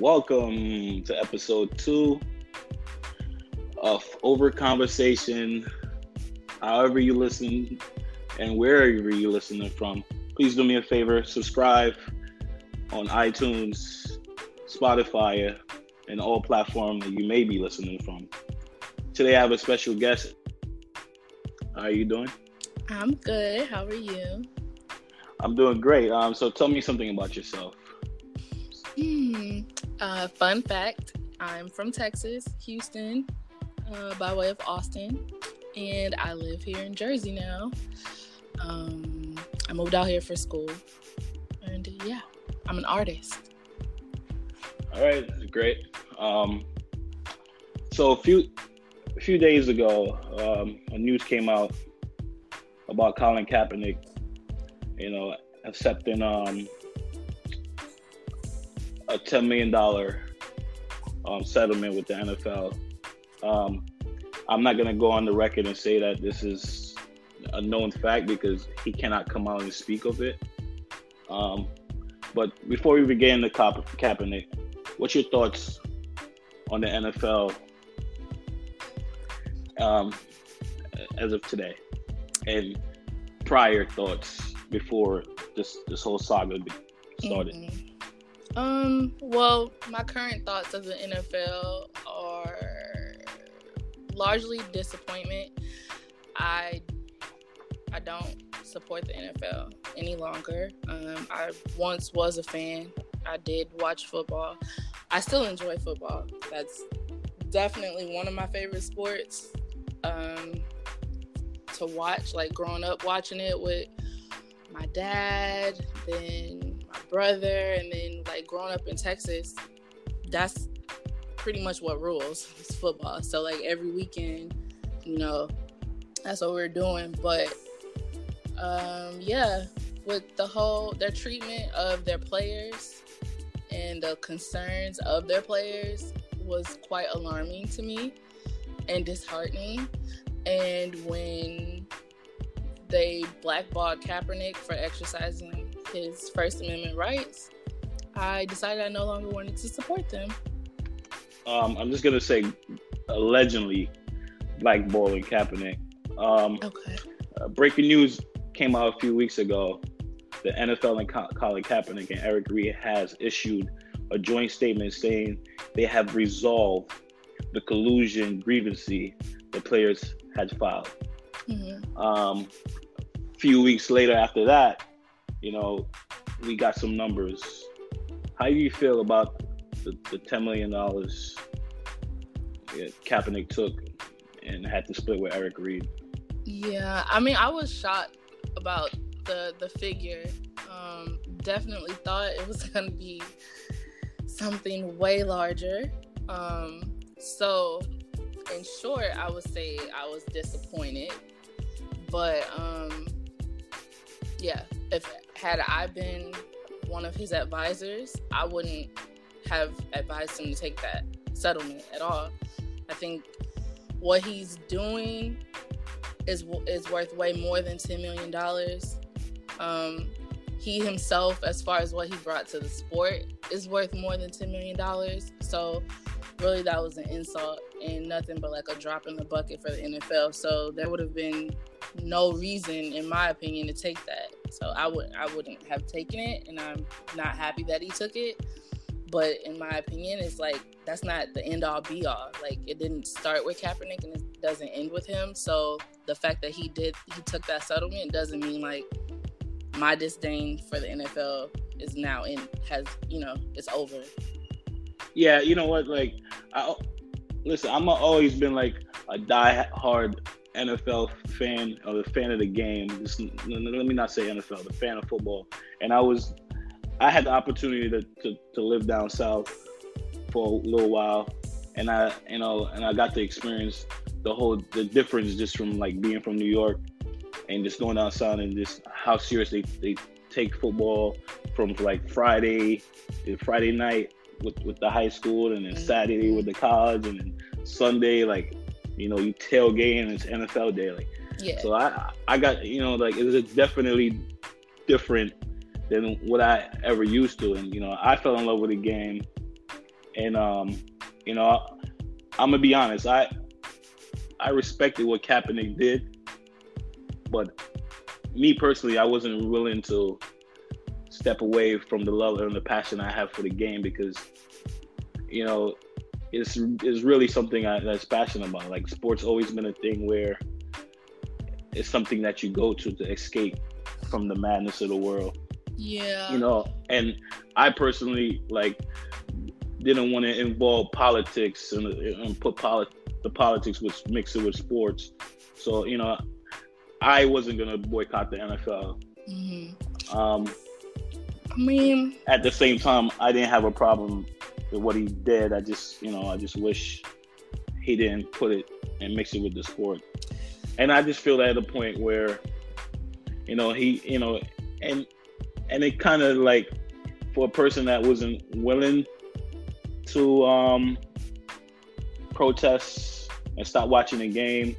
Welcome to episode two of Over Conversation. However, you listen and wherever you listening from, please do me a favor subscribe on iTunes, Spotify, and all platforms that you may be listening from. Today, I have a special guest. How are you doing? I'm good. How are you? I'm doing great. Um, so tell me something about yourself. Hmm. Uh, fun fact: I'm from Texas, Houston, uh, by way of Austin, and I live here in Jersey now. Um, I moved out here for school, and yeah, I'm an artist. All right, great. Um, so a few a few days ago, um, a news came out about Colin Kaepernick, you know, accepting um, a ten million dollar um, settlement with the NFL. Um, I'm not gonna go on the record and say that this is a known fact because he cannot come out and speak of it. Um, but before we begin the Ka- Kaepernick, what's your thoughts on the NFL um, as of today, and prior thoughts before this this whole saga started? Mm-hmm. Um, well, my current thoughts of the NFL are largely disappointment. I I don't support the NFL any longer. Um, I once was a fan. I did watch football. I still enjoy football. That's definitely one of my favorite sports um, to watch. Like growing up watching it with my dad, then brother, and then like growing up in Texas, that's pretty much what rules is football. So like every weekend, you know, that's what we're doing. But um, yeah, with the whole their treatment of their players and the concerns of their players was quite alarming to me and disheartening. And when they blackballed Kaepernick for exercising his First Amendment rights, I decided I no longer wanted to support them. Um, I'm just gonna say, allegedly, blackballing Kaepernick. Um, okay. Uh, breaking news came out a few weeks ago. The NFL and Colin Kaepernick and Eric Reid has issued a joint statement saying they have resolved the collusion grievancy the players had filed. Mm-hmm. Um, a few weeks later after that, you know, we got some numbers. How do you feel about the, the $10 million that Kaepernick took and had to split with Eric Reid? Yeah, I mean, I was shocked about the the figure. Um, definitely thought it was going to be something way larger. Um, so, in short, I would say I was disappointed. But um, yeah, if had I been one of his advisors, I wouldn't have advised him to take that settlement at all. I think what he's doing is is worth way more than ten million dollars. Um, he himself, as far as what he brought to the sport, is worth more than ten million dollars. So, really, that was an insult and nothing but like a drop in the bucket for the NFL. So there would have been no reason, in my opinion, to take that. So I would I wouldn't have taken it, and I'm not happy that he took it. But in my opinion, it's like that's not the end all be all. Like it didn't start with Kaepernick and it doesn't end with him. So the fact that he did he took that settlement doesn't mean like my disdain for the NFL is now in has you know it's over. Yeah, you know what? Like, I, listen, I'm always been like a die hard NFL fan or the fan of the game. Just, let me not say NFL, the fan of football. And I was, I had the opportunity to, to, to live down south for a little while, and I, you know, and I got to experience the whole the difference just from like being from New York and just going down south and just how serious they, they take football from like Friday, to Friday night with, with the high school and then mm-hmm. Saturday with the college and then Sunday like you know, you tailgate and it's NFL day. Like, yeah. So I, I got, you know, like it's definitely different than what I ever used to. And, you know, I fell in love with the game And um, you know, I'm gonna be honest. I I respected what Kaepernick did, but me personally, I wasn't willing to step away from the love and the passion I have for the game because, you know, it's it's really something I, that's passionate about. Like sports always been a thing where it's something that you go to to escape from the madness of the world. Yeah. You know, and I personally like didn't want to involve politics and, and put polit- the politics with mix it with sports. So you know, I wasn't gonna boycott the NFL. Mm-hmm. Um, I mean, at the same time, I didn't have a problem with what he did. I just, you know, I just wish he didn't put it and mix it with the sport. And I just feel that at a point where, you know, he, you know, and and it kind of like for a person that wasn't willing to um protest and stop watching the game,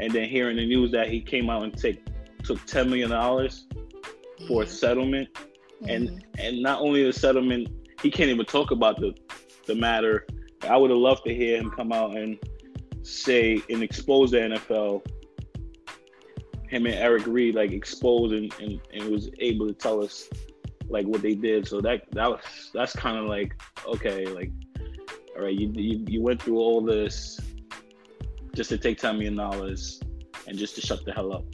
and then hearing the news that he came out and take took ten million dollars for a mm-hmm. settlement, mm-hmm. and and not only the settlement, he can't even talk about the the matter. I would have loved to hear him come out and say and expose the NFL. Him and Eric Reid like exposed and, and, and was able to tell us like what they did. So that that was that's kind of like okay, like all right, you, you you went through all this just to take ten million dollars and just to shut the hell up.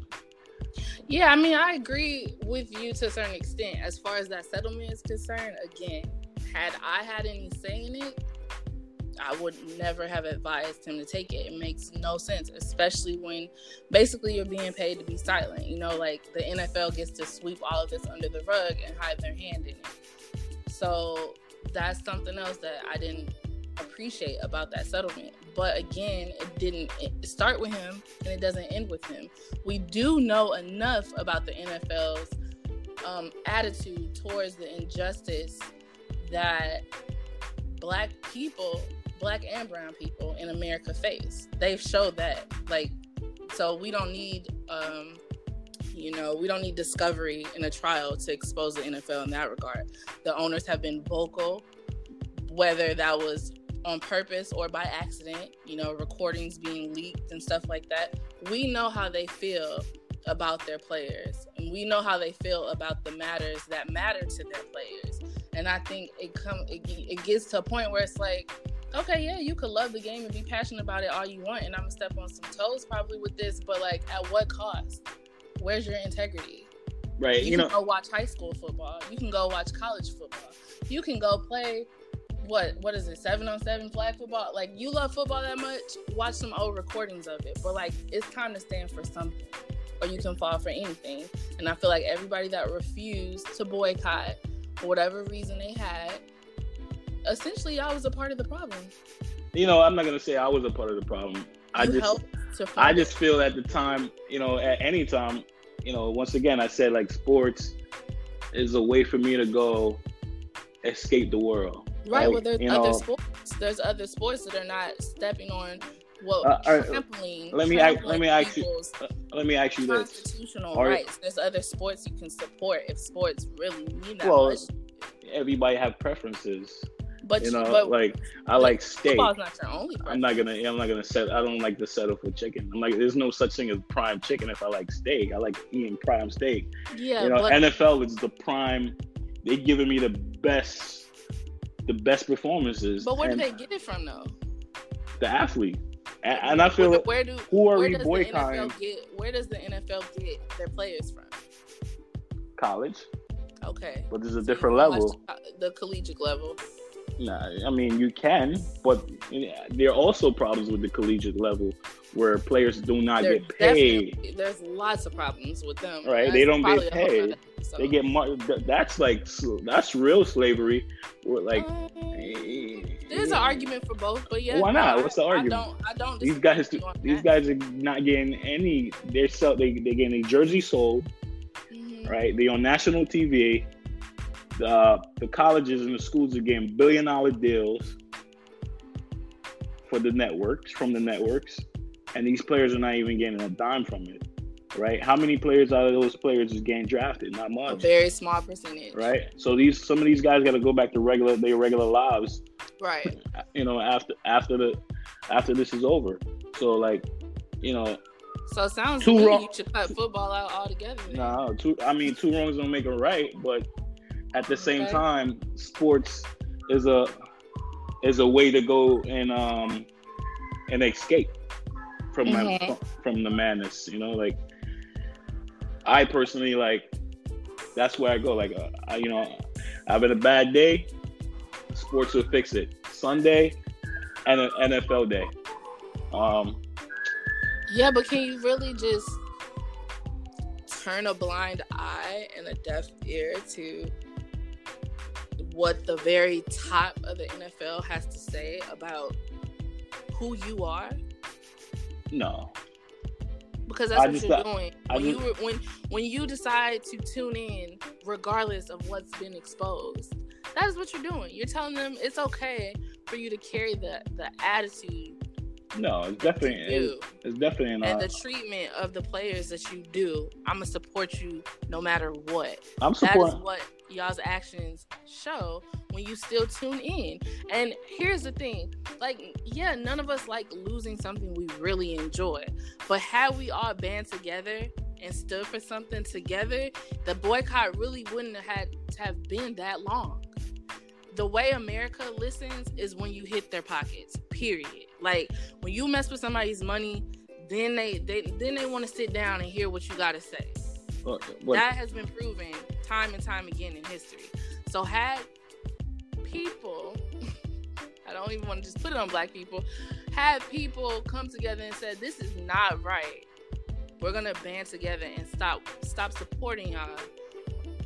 Yeah, I mean, I agree with you to a certain extent as far as that settlement is concerned. Again, had I had any say in it, I would never have advised him to take it. It makes no sense, especially when basically you're being paid to be silent. You know, like the NFL gets to sweep all of this under the rug and hide their hand in it. So that's something else that I didn't appreciate about that settlement. But again, it didn't start with him and it doesn't end with him. We do know enough about the NFL's um, attitude towards the injustice that black people, black and brown people in America face. They've showed that. Like, so we don't need, um, you know, we don't need discovery in a trial to expose the NFL in that regard. The owners have been vocal, whether that was on purpose or by accident, you know, recordings being leaked and stuff like that. We know how they feel about their players and we know how they feel about the matters that matter to their players and I think it come it, it gets to a point where it's like, okay, yeah, you could love the game and be passionate about it all you want, and I'm gonna step on some toes probably with this, but like, at what cost? Where's your integrity? Right. You, you can know, go watch high school football. You can go watch college football. You can go play what what is it seven on seven flag football like you love football that much watch some old recordings of it but like it's time to stand for something or you can fall for anything and i feel like everybody that refused to boycott for whatever reason they had, essentially I was a part of the problem. You know, I'm not gonna say I was a part of the problem. I you just I just feel at the time, you know, at any time, you know, once again I said like sports is a way for me to go escape the world. Right. Like, well there's other know, sports. There's other sports that are not stepping on well Uh, trampling. let me ask- let me ask you- uh, let me ask you this. constitutional rights. There's other sports you can support if sports really mean that Well, much. Everybody have preferences. But You know, but like I like steak. football's not your only. I'm not gonna. I'm not gonna set. I don't like to settle for chicken. I'm like, there's no such thing as prime chicken. If I like steak, I like eating prime steak. Yeah, you know, but NFL is the prime. They giving me the best, the best performances. but where do they get it from though? the athlete? And, and I feel where, like where do who are where we boycotting? The NFL get, where does the NFL get their players from? college, Okay, but there's a So different level. The collegiate level. Nah, I mean you can, but there are also problems with the collegiate level where players do not There get paid. There's lots of problems with them. Right, they don't get probably a whole paid. episode. They get th- that's like that's real slavery. Like Um, there's an argument for both, but yeah. Why not? What's the I argument? don't. I don't. these guys with you on these guys are not getting any. They're sell they they getting a jersey sold. Mhm. Right, they on national TV. The the colleges and the schools are getting billion dollar deals for the networks from the networks, and these players are not even getting a dime from it. right? How many players out of those players is getting drafted? Not much. A very small percentage. Right. So these some of these guys got to go back to regular their regular lives. Right. You know, after after the after this is over. So like, you know. So it sounds two wrong. You should cut football out altogether. No, nah, two. I mean, two wrongs don't make a right, but at the same okay. time, sports is a is a way to go and um and escape from mm-hmm. my, from the madness. You know, like I personally like that's where I go. Like, uh, I, you know, having a bad day, sports will fix it. Sunday and an NFL day. Um, yeah, but can you really just turn a blind eye and a deaf ear to what the very top of the NFL has to say about who you are? No. Because that's I what you're doing. When just, you when when you decide to tune in regardless of what's been exposed, that is what you're doing. You're telling them it's okay for you to carry the the attitude no, it's definitely it's, it's, definitely and uh, the treatment of the players that you do. I'm gonna support you no matter what. I'm supporting. That is what y'all's actions show when you still tune in. And here's the thing, like, yeah, none of us like losing something we really enjoy, but had we all band together and stood for something together, the boycott really wouldn't have had have been that long the way America listens is when you hit their pockets. Period. Like when you mess with somebody's money, then they, they then they want to sit down and hear what you got to say. Uh, what? That has been proven time and time again in history. So had people, I don't even want to just put it on black people, had people come together and said this is not right. We're gonna band together and stop stop supporting y'all.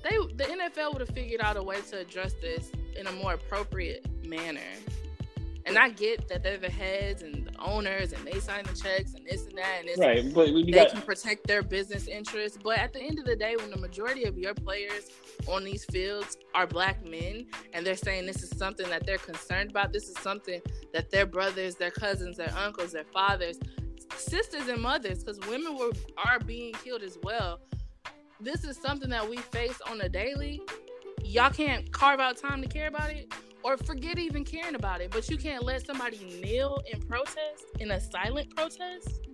They the NFL would have figured out a way to address this in a more appropriate manner. And I get that they're the heads and the owners and they sign the checks and this and that and this. Right, but they got... can protect their business interests. But at the end of the day, when the majority of your players on these fields are black men and they're saying this is something that they're concerned about, this is something that their brothers, their cousins, their uncles, their fathers, sisters and mothers, because women were are being killed as well. This is something that we face on a daily y'all can't carve out time to care about it or forget even caring about it, but you can't let somebody kneel in protest in a silent protest.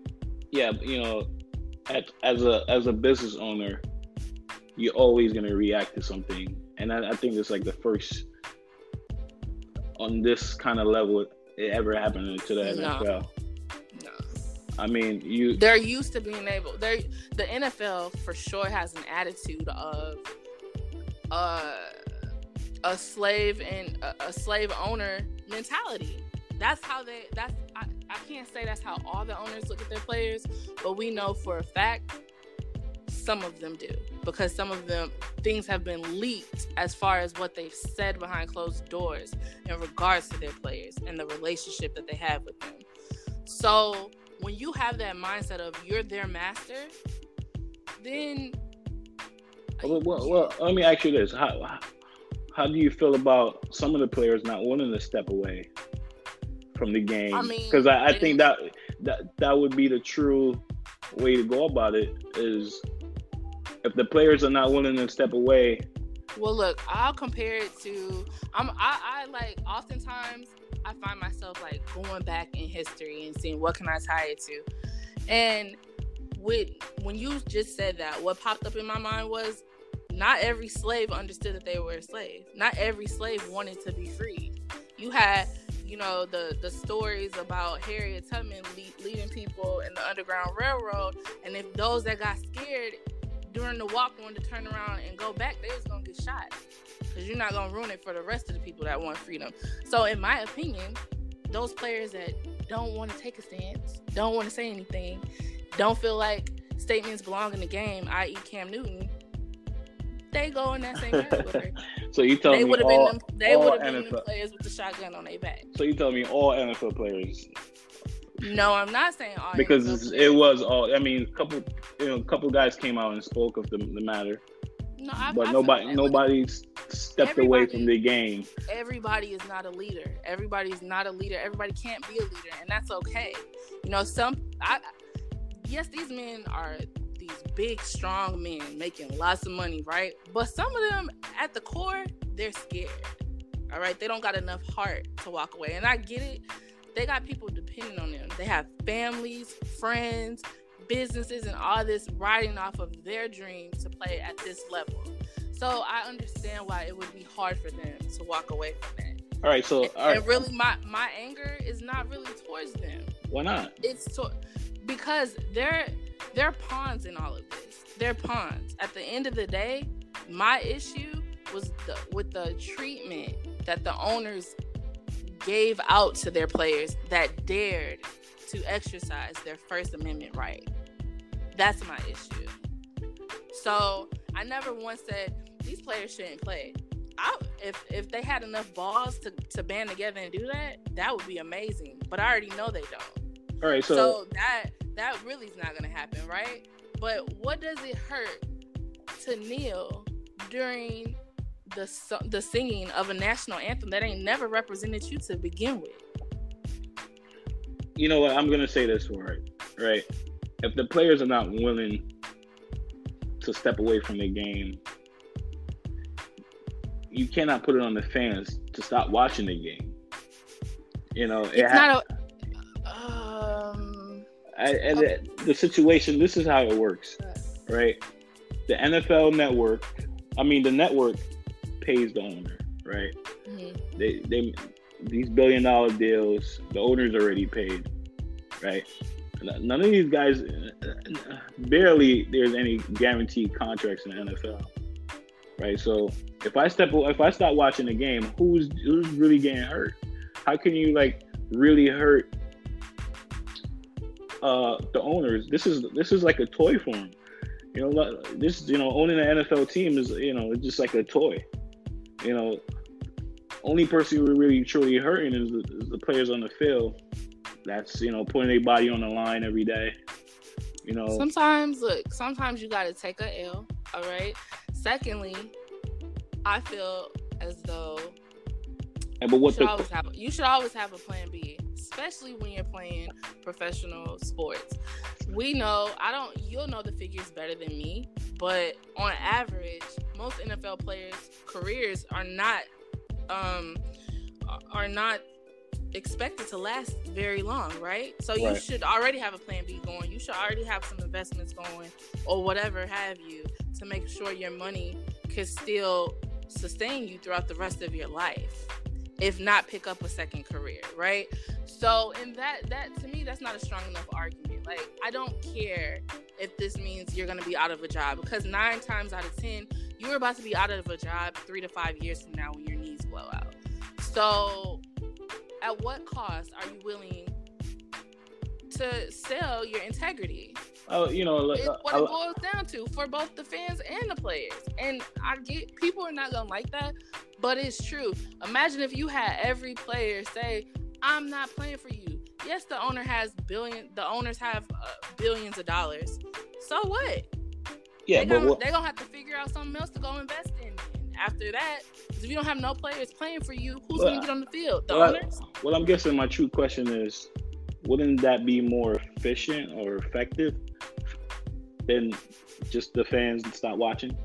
Yeah, you know, as, as a as a business owner, you're always gonna react to something, and I, I think it's like the first on this kind of level it ever happened to the no. NFL. No. I mean, you. They're used to being able. They the NFL for sure has an attitude of a slave and a, a slave owner mentality. That's how they. That's I, I can't say that's how all the owners look at their players, but we know for a fact some of them do because some of them things have been leaked as far as what they've said behind closed doors in regards to their players and the relationship that they have with them. So when you have that mindset of you're their master, then well, well, well, let me ask you this: how how do you feel about some of the players not wanting to step away from the game? Because I, mean, I, I think that that that would be the true way to go about it. Is if the players are not willing to step away. Well, look, I'll compare it to I'm I, I like oftentimes I find myself like going back in history and seeing what can I tie it to, and with when you just said that, what popped up in my mind was not every slave understood that they were a slave. Not every slave wanted to be freed. You had, you know, the the stories about Harriet Tubman lead, leading people in the Underground Railroad, and if those that got scared during the walk wanted to turn around and go back, they was gonna get shot because you're not gonna ruin it for the rest of the people that want freedom. So, in my opinion, those players that don't want to take a stance, don't want to say anything, don't feel like statements belong in the game, i.e., Cam Newton, they go in that same category. so you tell they me have been them, they would have been the players with the shotgun on their back. So you tell me all NFL players. No, I'm not saying all because it was all. I mean, a couple, you know, a couple guys came out and spoke of the, the matter. No, I, but I nobody, nobody stepped away from the game. Everybody is not a leader. Everybody is not a leader. Everybody can't be a leader, and that's okay. You know, some. I, yes, these men are these big, strong men making lots of money, right? But some of them, at the core, they're scared. All right, they don't got enough heart to walk away, and I get it. They got people depending on them. They have families, friends, businesses, and all this riding off of their dreams to play at this level. So I understand why it would be hard for them to walk away from that. All right, so all right. and really, my my anger is not really towards them. Why not? It's to, because they're they're pawns in all of this. They're pawns. At the end of the day, my issue was the, with the treatment that the owners gave out to their players that dared to exercise their First Amendment right. That's my issue. So I never once said these players shouldn't play. I, if if they had enough balls to, to band together and do that, that would be amazing. But I already know they don't. All right, so, So that that really is not gonna happen, right? But what does it hurt to kneel during the the singing of a national anthem that ain't never represented you to begin with? you know what? I'm gonna say this it, right? If the players are not willing to step away from the game, you cannot put it on the fans to stop watching the game. You know, it It's ha- not I, and the, the situation. This is how it works, right? The NFL network, I mean, the network pays the owner, right? mhm. They they these billion dollar deals, the owner's already paid, right? None of these guys, barely there's any guaranteed contracts in the NFL, right? So if I step, if I stop watching the game, who's who's really getting hurt? How can you like really hurt uh, the owners? This is this is like a toy for them. You know, this you know owning an NFL team is you know it's just like a toy. You know, only person who really truly hurting is the, is the players on the field. That's you know putting their body on the line every day. You know, Sometimes, look, sometimes you got to take a L, all right? Secondly, I feel as though and but you should, the always have, you should always have a plan B, especially when you're playing professional sports. We know, I don't, you'll know the figures better than me, but on average, most NFL players' careers are not, um, are not expected to last very long, right? So you should already have a plan B going. You should already have some investments going or whatever have you to make sure your money can still sustain you throughout the rest of your life. If not pick up a second career, right? So in that that to me that's not a strong enough argument. Like I don't care if this means you're gonna be out of a job because nine times out of ten, you're about to be out of a job three to five years from now when your knees blow out. So at what cost are you willing to sell your integrity? oh you know It's uh, what I- it boils down to for both the fans and the players. And I get people are not gonna like that, but it's true. Imagine if you had every player say, "I'm not playing for you." Yes, the owner has billion. The owners have uh, billions of dollars. So what? yeah, they but gonna, what, they gonna have to figure out something else to go invest in. After that, if you don't have no players playing for you, who's Well, gonna get on the field? The well, owners. well, I'm guessing my true question is, wouldn't that be more efficient or effective than just the fans stop watching?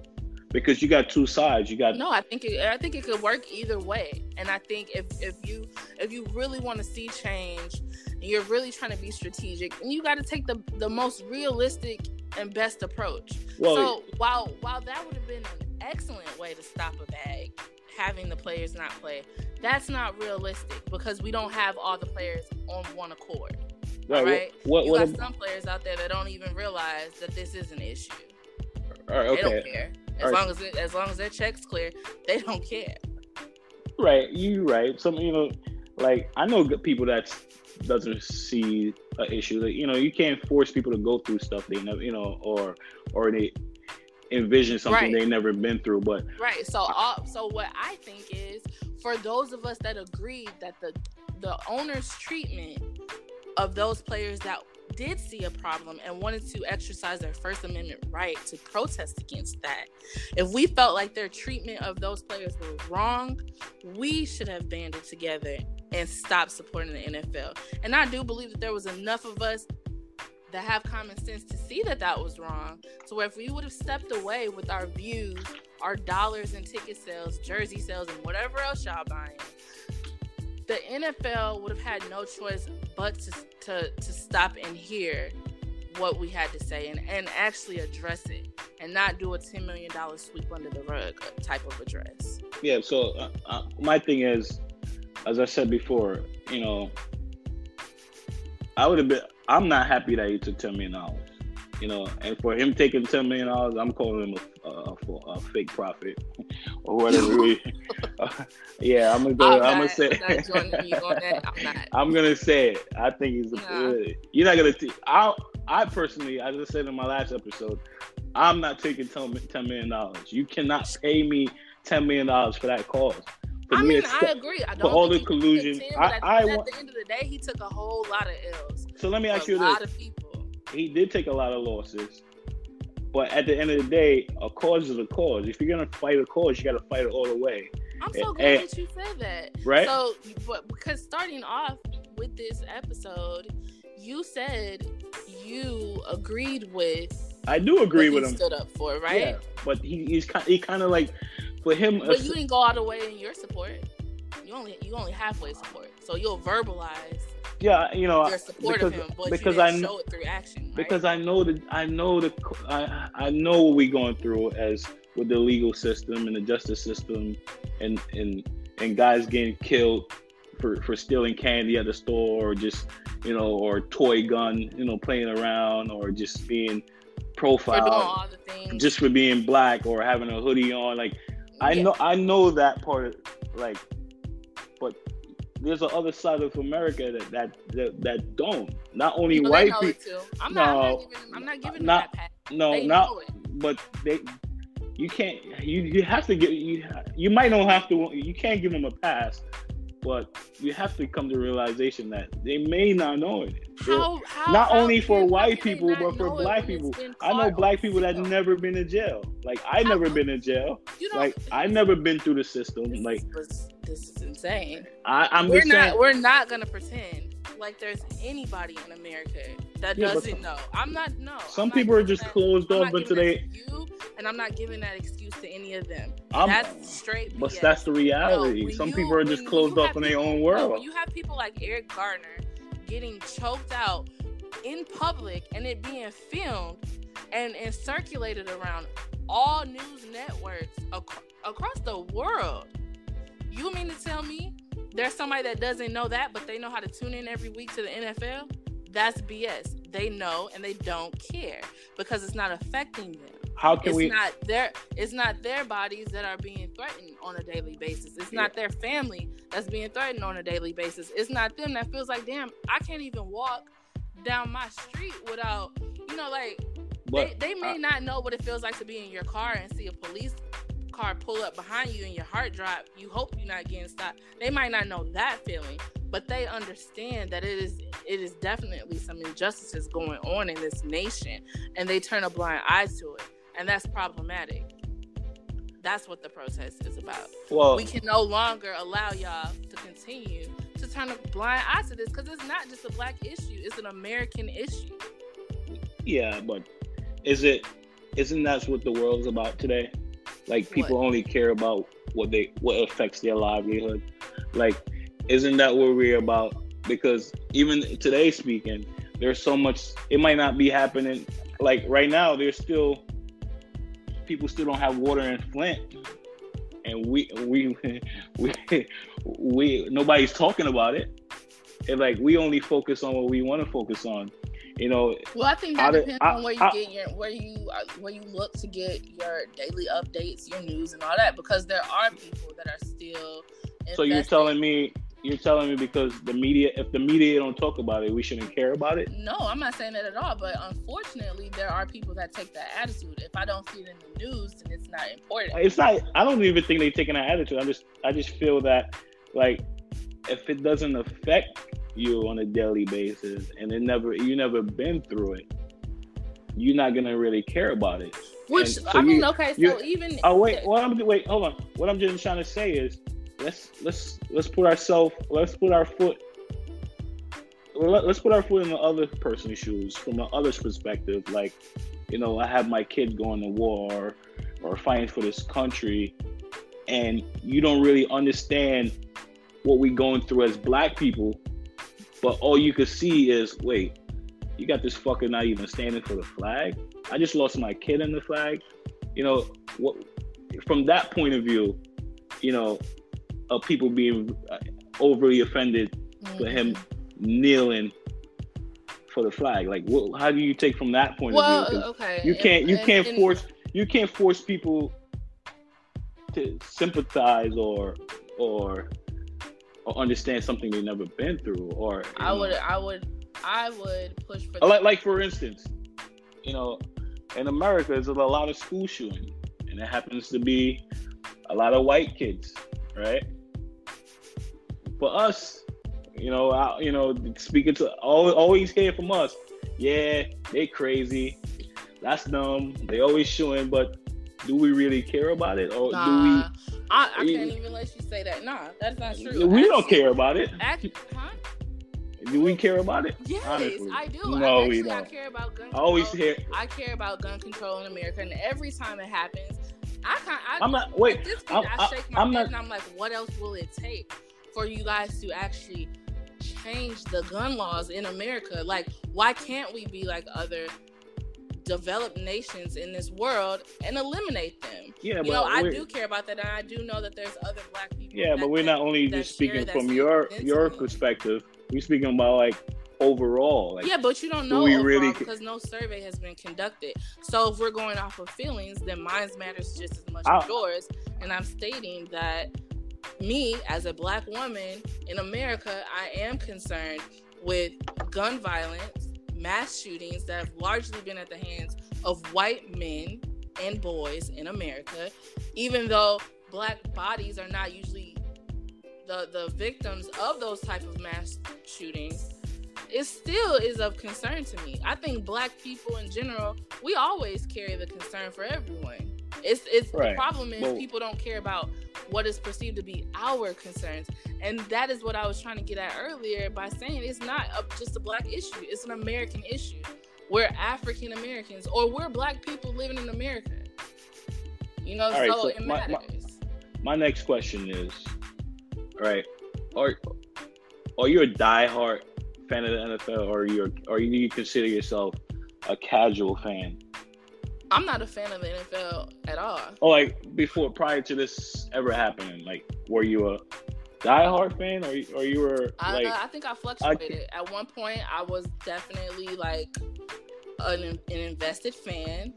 Because you got two sides. You got No, I think it, I think it could work either way. And I think if if you if you really want to see change, you're really trying to be strategic, and you got to take the the most realistic and best approach. well, so while while that would have been an excellent way to stop a bag, having the players not play, that's not realistic because we don't have all the players on one accord. right, right, What? you got what some players out there that don't even realize that this is an issue. all right, They don't care. As All right. long as it, as long as their checks clear, they don't care. Right, you right. Some you know, like I know people that doesn't see an issue. Like, you know, you can't force people to go through stuff they never, you know, or or they envision something Right. they never been through. But Right. So, all, so what I think is for those of us that agree that the the owner's treatment of those players that did see a problem and wanted to exercise their First Amendment right to protest against that, if we felt like their treatment of those players was wrong, we should have banded together and stopped supporting the NFL. And I do believe that there was enough of us that have common sense to see that that was wrong. So if we would have stepped away with our views, our dollars and ticket sales, jersey sales, and whatever else y'all buying, the NFL would have had no choice but to to, to stop and hear what we had to say and, and actually address it and not do a $10 million sweep under the rug type of address. Yeah, so uh, uh, my thing is, as I said before, you know, I would have been, I'm not happy that he took $10 million. You know, and for him taking ten million dollars, I'm calling him a, a, a fake prophet or whatever. yeah, I'm gonna go. I'm, I'm gonna say. I'm, I'm, gonna say it. I think he's. Uh, you're not gonna. T- I I personally, I just said in my last episode, I'm not taking ten million dollars. You cannot pay me ten million dollars for that cause. For I mean, I agree. I don't for all the collusion. 10, I, I, at the end of the day, he took a whole lot of L's. So let me ask you this: lot of people. he did take a lot of losses. But at the end of the day, a cause is a cause. If you're gonna fight a cause, you gotta fight it all the way. I'm so glad and, that you said that. Right. So, but because starting off with this episode, you said you agreed with. I do agree with him. Stood up for right. Yeah, but he, he's kind. He kind of like for him. But you didn't go all the way in your support. You only you only halfway support. So you'll verbalize yeah, you know, because, of him, because I know it through action. Right? Because I know that I know the I I know what we're going through as with the legal system and the justice system, and and and guys getting killed for for stealing candy at the store or just you know or toy gun you know playing around or just being profiled just for being black or having a hoodie on like I yeah. know I know that part like but there's a other side of America that that that, that don't. Not only white people. I'm, no, I'm not giving. I'm not giving not, that. No, they not. But they. You can't. You you have to get. You you might not have to. You can't give them a pass. But you have to come to realization that they may not know it. How, how, not how only for white people, but for black people. I know black people that never been in jail. Like I never been in jail. You know, like I never been through the system. Like was, this is insane. I, am we're not saying, we're not gonna pretend like there's anybody in America that yeah, doesn't know. I'm not no. Some people are just that, closed off, but today you and I'm not giving that excuse to any of them. I'm, that's straight. But that's the reality. No, Some you, people are just closed off in their own world. No, you have people like Eric Garner getting choked out in public and it being filmed and, and circulated around all news networks ac- across the world. You mean to tell me there's somebody that doesn't know that, but they know how to tune in every week to the NFL? That's BS. They know and they don't care because it's not affecting them. How can it's we? Not their. It's not their bodies that are being threatened on a daily basis. It's yeah. not their family that's being threatened on a daily basis. It's not them that feels like, damn, I can't even walk down my street without, you know, like but they, they may I, not know what it feels like to be in your car and see a police car pull up behind you and your heart drop. You hope you're not getting stopped. They might not know that feeling, but they understand that it is it is definitely some injustices going on in this nation, and they turn a blind eye to it and that's problematic. That's what the protest is about. Well, we can no longer allow y'all to continue to turn a blind eye to this because it's not just a black issue; it's an American issue. Yeah, but is it? Isn't that what the world's about today? Like people what? only care about what they what affects their livelihood. Like, isn't that what we're about? Because even today, speaking, there's so much. It might not be happening. Like right now, there's still people still don't have water in Flint, and we we we we nobody's talking about it. And like we only focus on what we want to focus on. You know. Well, I think that depends I, on where you I, get your where you uh, where you look to get your daily updates, your news, and all that. Because there are people that are still. So you're telling me you're telling me because the media, if the media don't talk about it, we shouldn't care about it? No, I'm not saying that at all. But unfortunately, there are people that take that attitude. If I don't see it in the news, then it's not important. It's not. I don't even think they're taking that attitude. I just, I just feel that, like, if it doesn't affect you on a daily basis, and it never, you never been through it, you're not gonna really care about it. Which so I mean, you, okay, so even oh wait, I'm wait, hold on. What I'm just trying to say is let's let's let's put ourselves let's put our foot let's put our foot in the other person's shoes from the other's perspective. Like, you know, I have my kid going to war or fighting for this country, and you don't really understand what we're going through as black people, but all you could see is, wait, you got this fucker not even standing for the flag. I just lost my kid in the flag. You know, what from that point of view, you know, of people being uh, overly offended mm-hmm. for him kneeling for the flag. Like, what, how do you take from that point well, of view? Okay, you can't you can't and, force you can't force people to sympathize or or or understand something they've never been through. Or I know. would I would I would push for like like for instance, you know, in America there's a lot of school shooting, and it happens to be a lot of white kids, right? For us, you know, I, you know, speaking to always, always hear from us, yeah, they crazy, that's dumb. They always shooting, but do we really care about it, or nah, do we? I, I can't even let you say that. Nah, that's not true. We actually, don't care about it. Actually, huh? Do we care about it? Yes, Honestly. I do. No, I we don't. I care about gun control. I always hear. I care about gun control in America, and every time it happens, I can't. I, am not. Wait. Point, I'm, I shake my I'm head not, and I'm like, what else will it take for you guys to actually change the gun laws in America? Like, why can't we be like other developed nations in this world and eliminate them. Yeah, you know, I do care about that, and I do know that there's other black people. Yeah, but we're not only just speaking from your your perspective. We're speaking about like overall. Like, yeah, but you don't know overall really... because no survey has been conducted. So if we're going off of feelings, then mine matters just as much I... as yours. And I'm stating that me as a black woman in America, I am concerned with gun violence mass shootings that have largely been at the hands of white men and boys in America, even though black bodies are not usually the, the victims of those type of mass shootings, it still is of concern to me. I think black people in general, we always carry the concern for everyone. It's it's right. the problem is well, people don't care about what is perceived to be our concerns, and that is what I was trying to get at earlier by saying it's not a, just a black issue; it's an American issue. We're African Americans, or we're black people living in America. You know, so, so, it my, matters. My, my next question is, all right, are are you a diehard fan of the NFL, or you or you consider yourself a casual fan? I'm not a fan of the NFL at all. Oh, like before, prior to this ever happening, like were you a diehard fan, or or you were? Like, I, I think I fluctuated. I, At one point, I was definitely like an, an invested fan,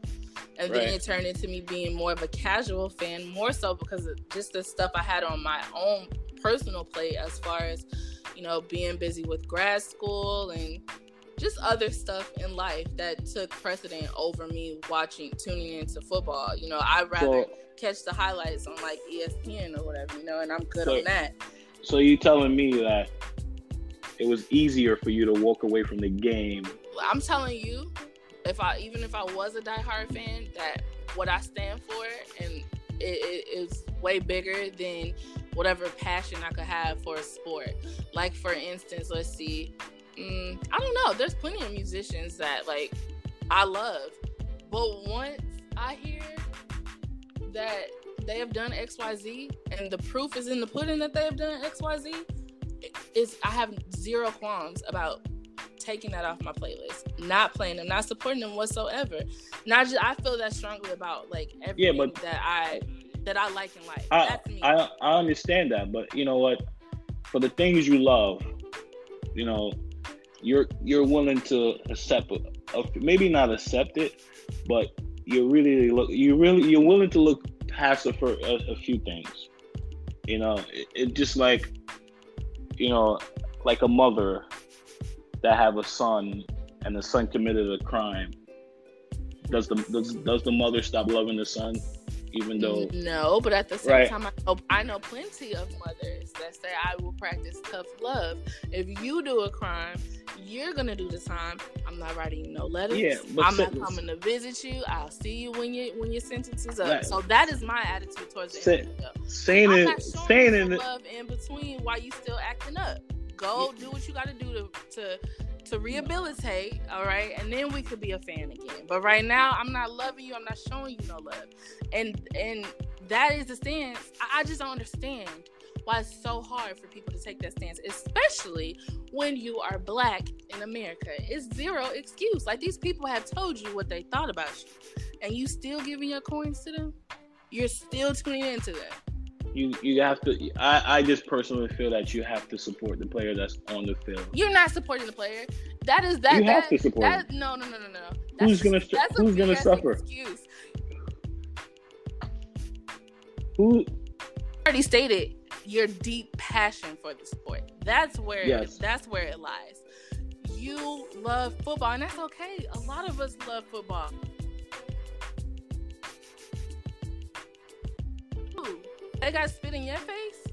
and right. then it turned into me being more of a casual fan, more so because of just the stuff I had on my own personal plate, as far as you know, being busy with grad school and just other stuff in life that took precedent over me watching tuning into football. You know, I'd rather so, catch the highlights on like ESPN or whatever, you know, and I'm good so, on that. So you telling me that it was easier for you to walk away from the game? I'm telling you, if I even if I was a diehard fan, that what I stand for and it, it is way bigger than whatever passion I could have for a sport. Like for instance, let's see, mm, I don't know. There's plenty of musicians that like I love, but once I hear that they have done X Y Z and the proof is in the pudding that they have done X Y Z, is I have zero qualms about taking that off my playlist, not playing them, not supporting them whatsoever. Not just I feel that strongly about like everything yeah, but, that I that I like in life. I, I I understand that, but you know what? For the things you love, you know, you're you're willing to accept uh, maybe not accept it, but you're really look you really you're willing to look past for a, a few things. You know, it, it, just like you know, like a mother that have a son and the son committed a crime. Does the does, does the mother stop loving the son? Even though no but at the same right. time I know, I know plenty of mothers that say i will practice tough love. If you do a crime you're gonna do the time. I'm not writing no letters. Yeah, i'm not coming to visit you. I'll see you when you when your sentence is up. Right. so that is my attitude towards it. Say, saying it saying it love in between while you still acting up. Go do what you got to do to to to rehabilitate, all right, and then we could be a fan again. But right now, I'm not loving you. I'm not showing you no love, and and that is the stance. I, I just don't understand why it's so hard for people to take that stance, especially when you are black in America. It's zero excuse. Like these people have told you what they thought about you, and you still giving your coins to them. You're still tuning into them. You you have to. I I just personally feel that you have to support the player that's on the field. You're not supporting the player. That is that. You that, have to support. That, no no no no no. That's, who's gonna that's Who's gonna suffer? Excuse. Who already stated your deep passion for the sport. That's where Yes. that's where it lies. You love football, and that's okay. A lot of us love football. They got spit in your face.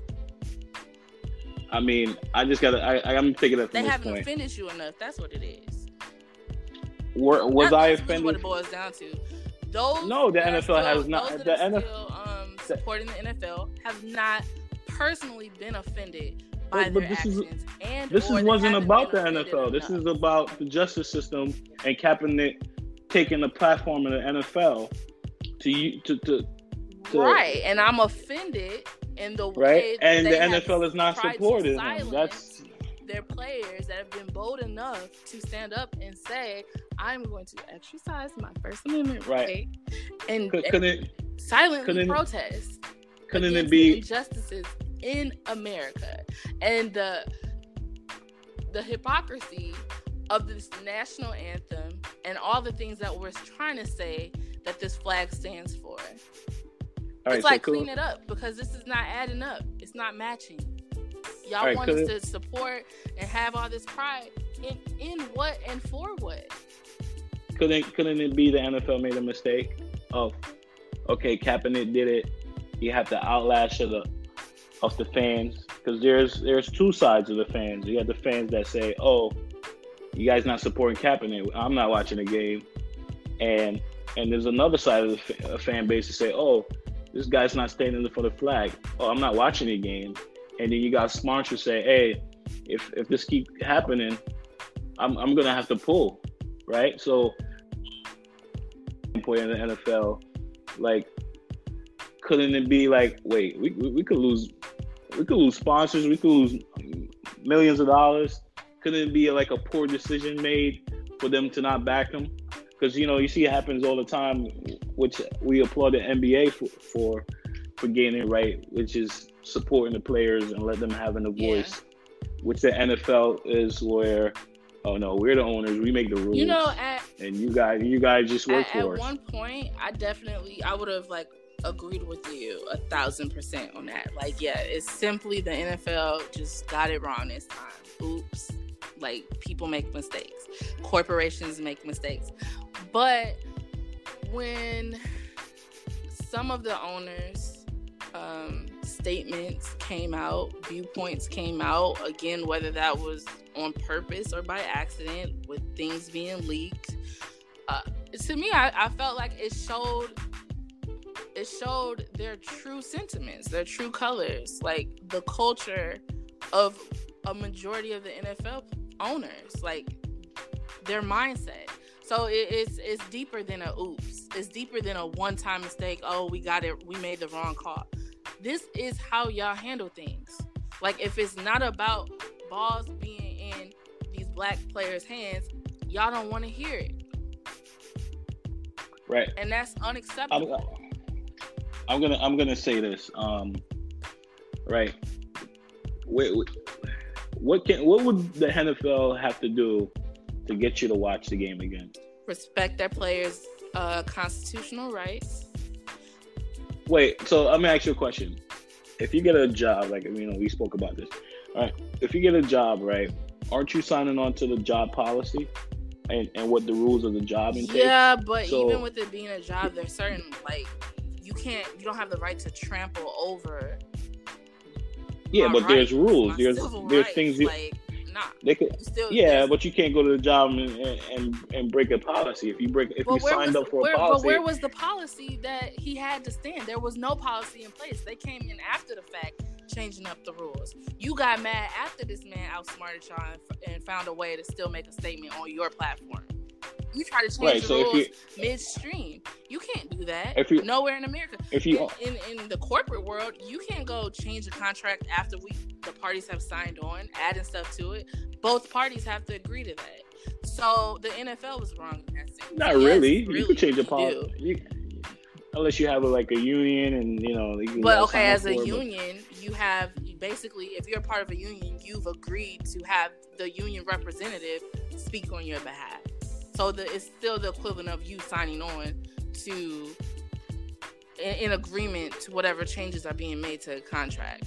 I mean, I just gotta. I, I'm thinking it They haven't point. offended you enough. That's what it is. Were, was That- I that's really What offended? it boils down to. Those No, the that NFL has not- that the are NF still um, supporting the NFL have not personally been offended by But- but their this is- and This is, wasn't about the offended NFL. This enough. is about the justice system and Kaepernick taking the platform in the NFL to you to, to to- right, and I'm offended in the way right, and the NFL is not supporting them. That's their players that have been bold enough to stand up and say, "I'm going to exercise my First Amendment Right. right, and, could, and couldn't silently couldn't- protest." couldn't it be injustices in America and the the hypocrisy of this national anthem and all the things that we're trying to say that this flag stands for. Right? it's so like cool. clean it up because this is not adding up. It's not matching. Y'all All right, want us to support and have all this pride in in what and for what? couldn't couldn't it be the NFL made a mistake Oh, okay, Kaepernick did it. You have the outlash of the of the fans because there's there's two sides of the fans. You have the fans that say, "Oh, you guys not supporting Kaepernick. I'm not watching the game," and and there's another side of the fa- fan base to say, "Oh, this guy's not standing in for the flag. Oh, I'm not watching the game." And then you got sponsors say, "Hey, if if this keep happening, I'm I'm gonna have to pull." Right? So point in the NFL, like, couldn't it be like, wait, we, we, we could lose, we could lose sponsors, we could lose millions of dollars. Couldn't it be like a poor decision made for them to not back them? Because you know you see it happens all the time, which we applaud the NBA for for, for getting it right, which is supporting the players and let them having a Yeah. voice. Which the NFL is where, oh no, we're the owners, we make the rules You know, at and you guys you guys just work at, for at us. one point i definitely i would have like agreed with you a thousand percent on that like yeah it's simply the nfl just got it wrong this time oops like people make mistakes corporations make mistakes but when some of the owners um, statements came out viewpoints came out again whether that was on purpose or by accident with things being leaked uh, to me I, I felt like it showed it showed their true sentiments their true colors like the culture of a majority of the nfl owners like their mindset so it, it's it's deeper than a oops it's deeper than a one-time mistake oh we got it we made the wrong call this is how y'all handle things like if it's not about balls being in these black players hands y'all don't want to hear it Right. and that's I'm, unacceptable. I'm gonna I'm gonna say this. Um, right. Wait, wait, what can what would the NFL have to do to get you to watch the game again? Respect their players' uh, constitutional rights. Wait. So let me ask you a question. If you get a job, like you know, we spoke about this. All right. If you get a job, right, aren't you signing on to the job policy and and what the rules of the job entail? Yeah, but So- even with it being a job, there's certain like you can't, you don't have the right to trample over. Yeah, but there's rules. There's there's rights. things you like nah. they could. Still Yeah, but you can't go to the job and and, and break a policy. If you break, if you signed was, up for where, a policy. but where was the policy that he had to stand? There was no policy in place. They came in after the fact, changing up the rules. You got mad after this man outsmarted y'all and, and found a way to still make a statement on your platform. You try to change right, the so rules midstream. You can't do that. If you, Nowhere in America. If you in, in, in the corporate world, you can't go change the contract after we the parties have signed on, adding stuff to it. Both parties have to agree to that. So the NFL was wrong in that sense. Not yes, really. really. You can change the policy unless you have a, like a union and you know. You but okay, as a union, you have basically if you're part of a union, you've agreed to have the union representative speak on your behalf. So the, it's still the equivalent of you signing on to in, in agreement to whatever changes are being made to a contract.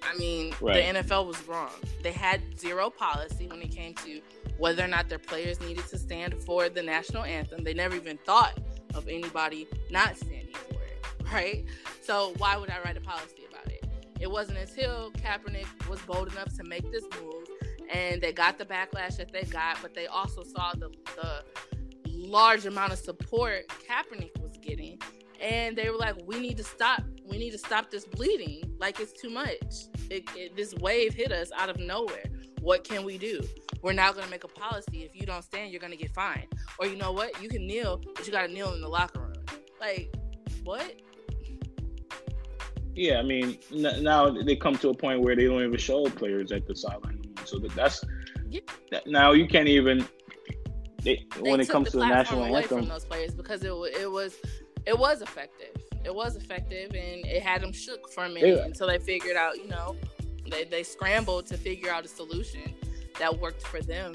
I mean, right. the NFL was wrong. They had zero policy when it came to whether or not their players needed to stand for the national anthem. They never even thought of anybody not standing for it, right? So why would I write a policy about it? It wasn't until Kaepernick was bold enough to make this move and they got the backlash that they got, but they also saw the, the large amount of support Kaepernick was getting. And they were like, we need to stop. We need to stop this bleeding. Like it's too much. It, it, this wave hit us out of nowhere. What can we do? We're now going to make a policy. If you don't stand, you're going to get fined. Or you know what? You can kneel, but you got to kneel in the locker room. Like, what? Yeah, I mean, now they come to a point where they don't even show players at the sideline so that, that's yeah. that, now you can't even. They, they when it comes the to the national away anthem, from those players because it it was it was effective. It was effective, and it had them shook for a minute yeah. until they figured out. You know, they they scrambled to figure out a solution that worked for them,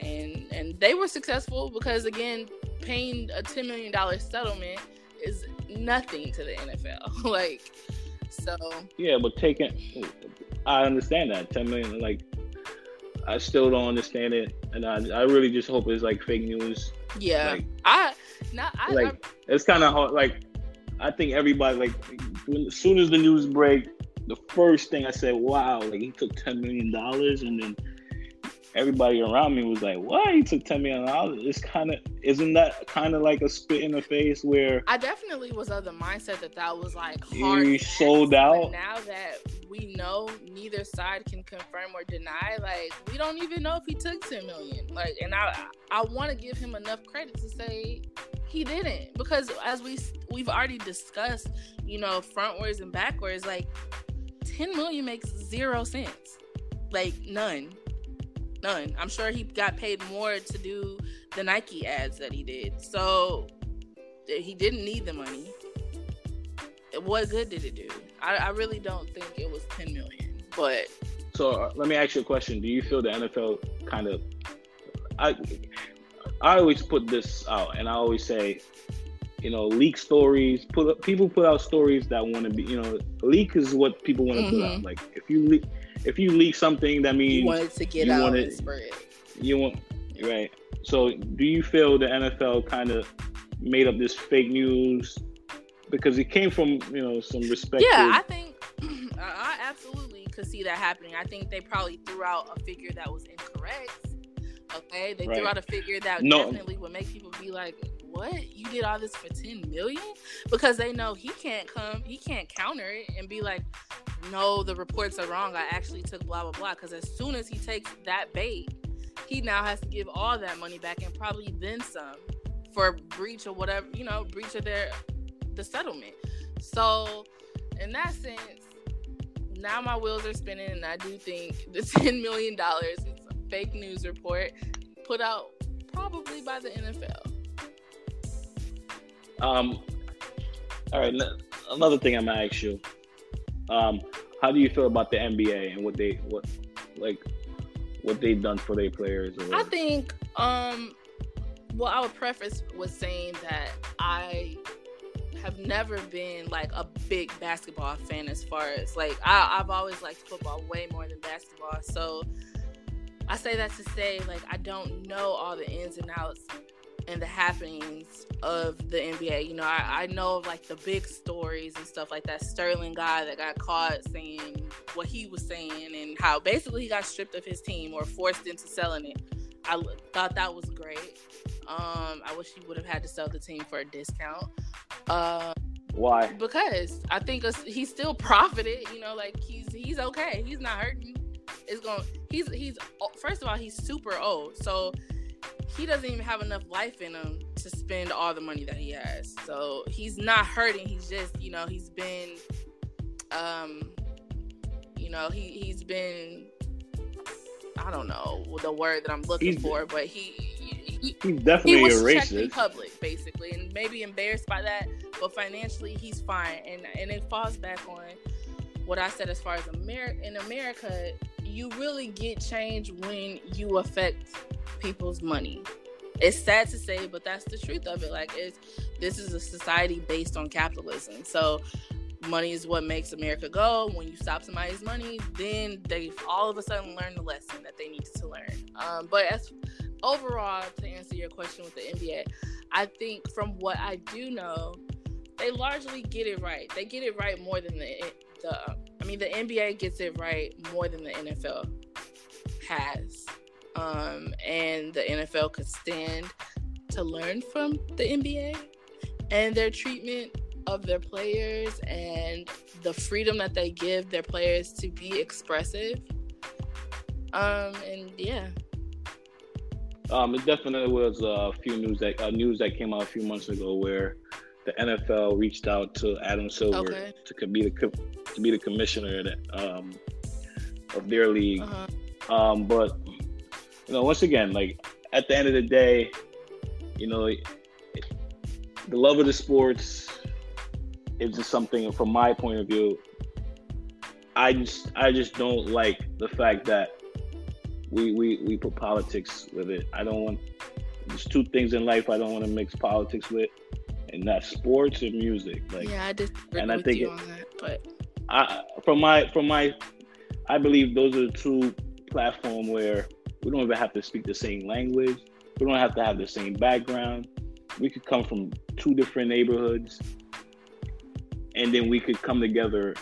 and and they were successful because again, paying a ten million dollar settlement is nothing to the NFL. like, so yeah, but taking, I understand that ten million, like I still don't understand it, and I, I really just hope it's like fake news. Yeah, like, I not I, like I, it's kind of hard. Like I think everybody like when, as soon as the news break, the first thing I said, "Wow!" Like he took ten million dollars, and then everybody around me was like, "What? He took ten million dollars?" It's kind of isn't that kind of like a spit in the face where I definitely was of the mindset that that was like hard. You sold out. now that we know neither side can confirm or deny, like we don't even know if he took ten million. Like, and I I want to give him enough credit to say he didn't because as we we've already discussed, you know, frontwards and backwards, like ten million makes zero sense, like none None. I'm sure he got paid more to do the Nike ads that he did. So he didn't need the money. What good did it do? I, I really don't think it was 10 million. But so uh, let me ask you a question. Do you feel the NFL kind of I I always put this out and I always say you know, leak stories. Put people put out stories that want to be, you know, leak is what people want to mm-hmm. put out. Mm-hmm. Like if you leak, if you leak something, that means you wanted to get out wanted, and spread. You want right. So, do you feel the NFL kind of made up this fake news because it came from you know some respect? Yeah, I think I absolutely could see that happening. I think they probably threw out a figure that was incorrect. Okay, they right. threw out a figure that no. definitely would make people be like, "What? You did all this for ten million? Because they know he can't come, he can't counter it and be like, no, the reports are wrong. I actually took blah blah blah. Because as soon as he takes that bait, he now has to give all that money back and probably then some for breach or whatever, you know, breach of their the settlement. So in that sense, now my wheels are spinning, and I do think the ten million dollars is a fake news report put out probably by the NFL. Um. All right. Another thing I'm gonna ask you. Um, how do you feel about the NBA and what they what like what they've done for their players? I think um, well, I would preface with saying that I have never been like a big basketball fan as far as like I, I've always liked football way more than basketball. So I say that to say like I don't know all the ins and outs and the happenings of the NBA. You know, I, I know of like the big stories and stuff like that. Sterling guy that got caught saying what he was saying and how basically he got stripped of his team or forced into selling it. I thought that was great. Um, I wish he would have had to sell the team for a discount. Uh, Why? Because I think he's still profited. You know, like he's he's okay. He's not hurting. It's going. He's he's first of all he's super old, so he doesn't even have enough life in him to spend all the money that he has. So he's not hurting. He's just you know he's been, um, you know he he's been. I don't know the word that I'm looking he's, for, but he he, he's definitely he was a racist. in public, basically, and maybe embarrassed by that. But financially, he's fine, and and it falls back on what I said as far as America. In America, you really get change when you affect people's money. It's sad to say, but that's the truth of it. Like, it's this is a society based on capitalism, so money is what makes America go. When you stop somebody's money, then they all of a sudden learn the lesson that they need to learn. Um, but as overall, to answer your question with the NBA, I think from what I do know, they largely get it right. They get it right more than the the. I mean, the NBA gets it right more than the NFL has, um, and the NFL could stand to learn from the NBA and their treatment of their players and the freedom that they give their players to be expressive. Um, and yeah, um, it definitely was a few news that uh, news that came out a few months ago where the NFL reached out to Adam Silver okay. to be the to be the commissioner that, um, of their league. Uh-huh. Um, but you know, once again, like at the end of the day, you know, the love of the sports is just something from my point of view. I just I just don't like the fact that we we we put politics with it. I don't want. There's two things in life I don't want to mix politics with, and that's sports and music. Like yeah, I disagree and I think it, that, but I from my from my, I believe those are the two platform where we don't even have to speak the same language. We don't have to have the same background. We could come from two different neighborhoods, and then we could come together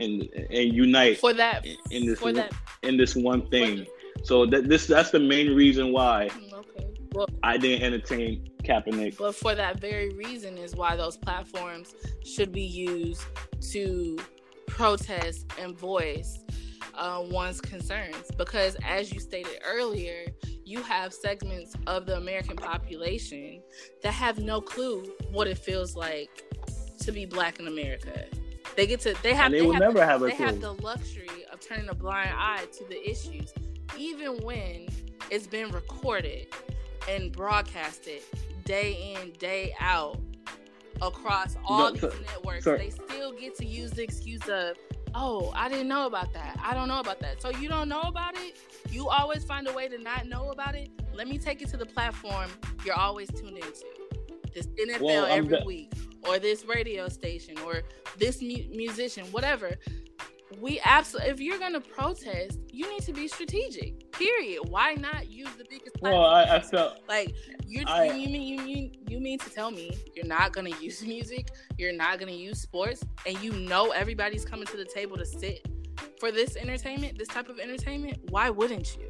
and and unite for that in this for that in this one thing. So that this that's the main reason why mm, okay. well, I didn't entertain Kaepernick. But for that very reason is why those platforms should be used to protest and voice uh, one's concerns. Because as you stated earlier, you have segments of the American population that have no clue what it feels like to be black in America. They get to they have and they, they will have never the, have a they clue. have the luxury of turning a blind eye to the issues, even when it's been recorded and broadcasted day in day out across all no, these networks. They still get to use the excuse of oh, I didn't know about that. I don't know about that. So you don't know about it? You always find a way to not know about it? Let me take it to the platform you're always tuned into. This NFL well, every week or this radio station or this mu- musician, whatever. We absolutely, if you're gonna protest, you need to be strategic. Period. Why not use the biggest? Well, I, I felt like you you mean you mean you mean to tell me you're not gonna use music, you're not gonna use sports, and you know everybody's coming to the table to sit for this entertainment, this type of entertainment. Why wouldn't you?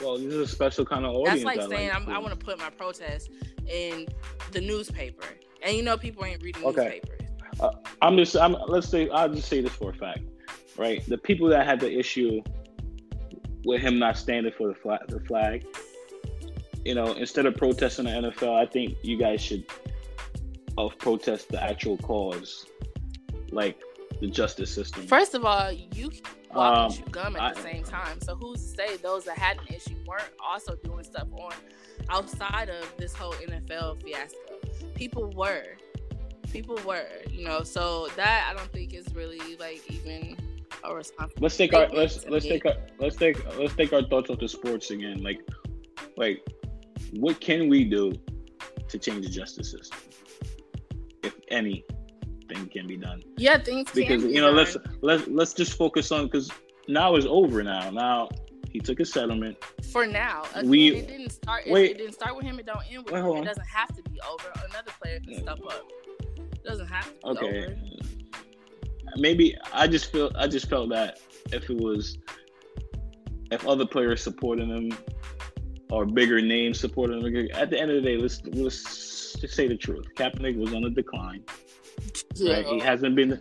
Well, this is a special kind of audience. That's like saying like i want to put my protest in the newspaper and you know people ain't reading okay. newspapers. Uh, I'm just I'm let's say I'll just say this for a fact, right? The people that had the issue with him not standing for the flag, the flag, you know, instead of protesting the NFL, I think you guys should of protest the actual cause, like the justice system. First of all, you walk um, gum at I, the same time. So who's to say those that had an issue weren't also doing stuff on outside of this whole NFL fiasco? people were people were you know so that i don't think is really like even a responsibility let's take our let's let's take our let's take let's take our thoughts off the sports again like like what can we do to change the justice system if anything can be done yeah things because be you know done. let's let's let's just focus on because now it's over now now he took a settlement. For now, Again, we it didn't start. Wait, it, didn't start with him. It don't end with wait, him. It doesn't have to be over. Another player can step up. It doesn't have to be okay. over. Maybe I just feel I just felt that if it was if other players supporting him or bigger names supporting him, at the end of the day, let's let's just say the truth. Kaepernick was on a decline. Yeah. Right? He hasn't been.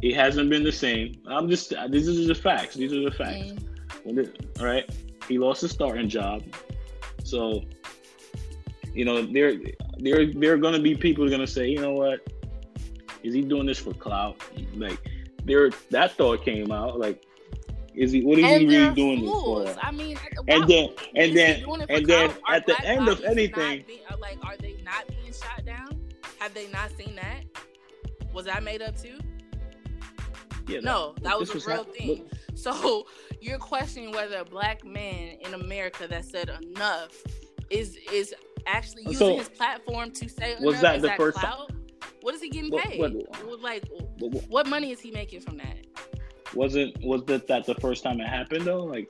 He hasn't been the same. I'm just. These are the facts. These are the facts. All right. He lost his starting job, so you know there there there are going to be people who are going to say, you know what, is he doing this for clout? Like there, that thought came out. Like, is he? What is he really doing fools. this for? I mean, And then and then doing it for and then clout? At the end of anything, be- uh, like, are they not being shot down? Have they not seen that? Was that made up too? yeah, No, that was this a real hap- thing. So you're questioning whether a black man in America that said enough is is actually using So, his platform to say was that the first time- clout? What is he getting paid? what- like, But what money is he making from that? wasn't was that that the first time it happened though? Like,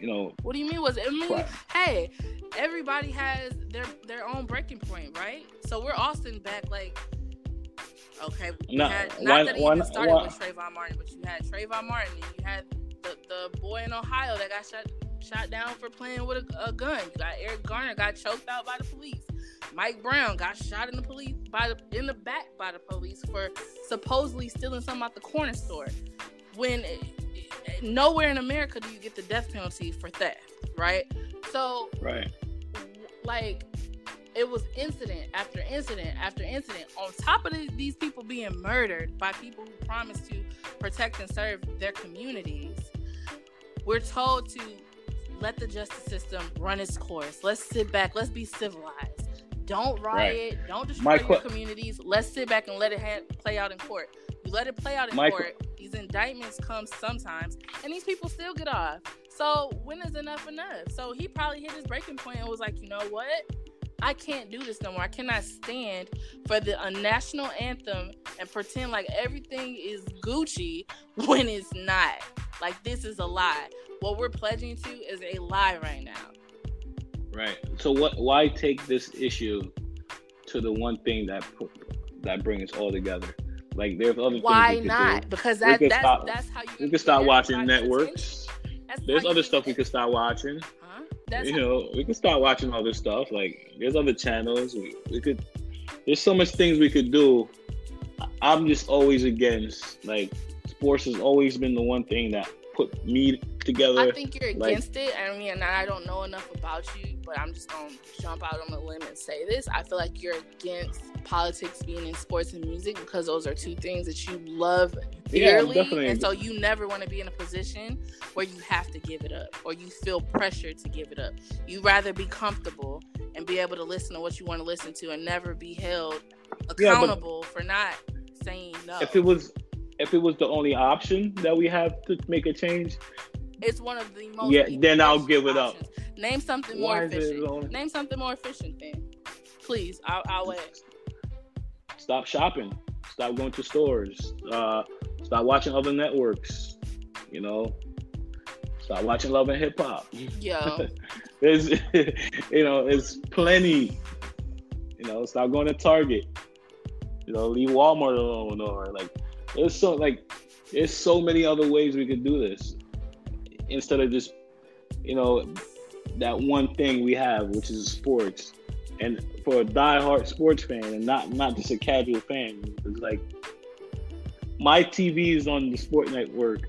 you know, What do you mean? Was I mean, hey, everybody has their their own breaking point, right? So we're all sitting back like, okay, No, had, not why- that it why even started why- with Trayvon Martin, but you had Trayvon Martin, and you had the, the boy in Ohio that got shot shot down for playing with a, a gun. You got Eric Garner got choked out by the police. Mike Brown got shot in the police by the in the back by the police for supposedly stealing something out the corner store. When eh, nowhere in America do you get the death penalty for theft, right? So right? like it was incident after incident after incident on top of these people being murdered by people who promised to protect and serve their communities we're told to let the justice system run its course. Let's sit back. Let's be civilized. Don't riot. Don't destroy your communities. Let's sit back and let it ha- play out in court. You let it play out in court. These indictments come sometimes and these people still get off. So when is enough enough? So he probably hit his breaking point and was like, you know what? I can't do this no more. I cannot stand for the a national anthem and pretend like everything is Gucci when it's not. Like this is a lie. What we're pledging to is a lie right now. Right. So what? Why take this issue to the one thing that that brings us all together? Like there's other Why things we not? could Because that, that's stop- that's how you do. We could start watching networks. There's other stuff we could start watching. Huh? That's you how- know, we could start watching other stuff. Like there's other channels. We, we could. There's so much things we could do. I'm just always against like sports has always been the one thing that put me together. I think you're like- against it. I mean, and I don't know enough about you, but I'm just gonna jump out on a limb and say this. I feel like you're against politics being in sports and music because those are two things that you love dearly, definitely. and so you never want to be in a position where you have to give it up or you feel pressured to give it up. You rather be comfortable and be able to listen to what you want to listen to and never be held Yeah, accountable for not saying no. if it was, if it was the only option that we have to make a change, It's one of the most Yeah, then I'll give it up. Name something Why more efficient. only- Name something more efficient then. Please, I'll, I'll wait. stop shopping, stop going to stores, uh, stop watching other networks. You know, stop watching Love and Hip Hop. There's, you know, it's plenty. You know, stop going to Target. You know, leave Walmart alone, or like, there's so like, there's so many other ways we could do this instead of just, you know, that one thing we have, which is sports. And for a diehard sports fan, and not not just a casual fan, it's like my TV is on the Sport Network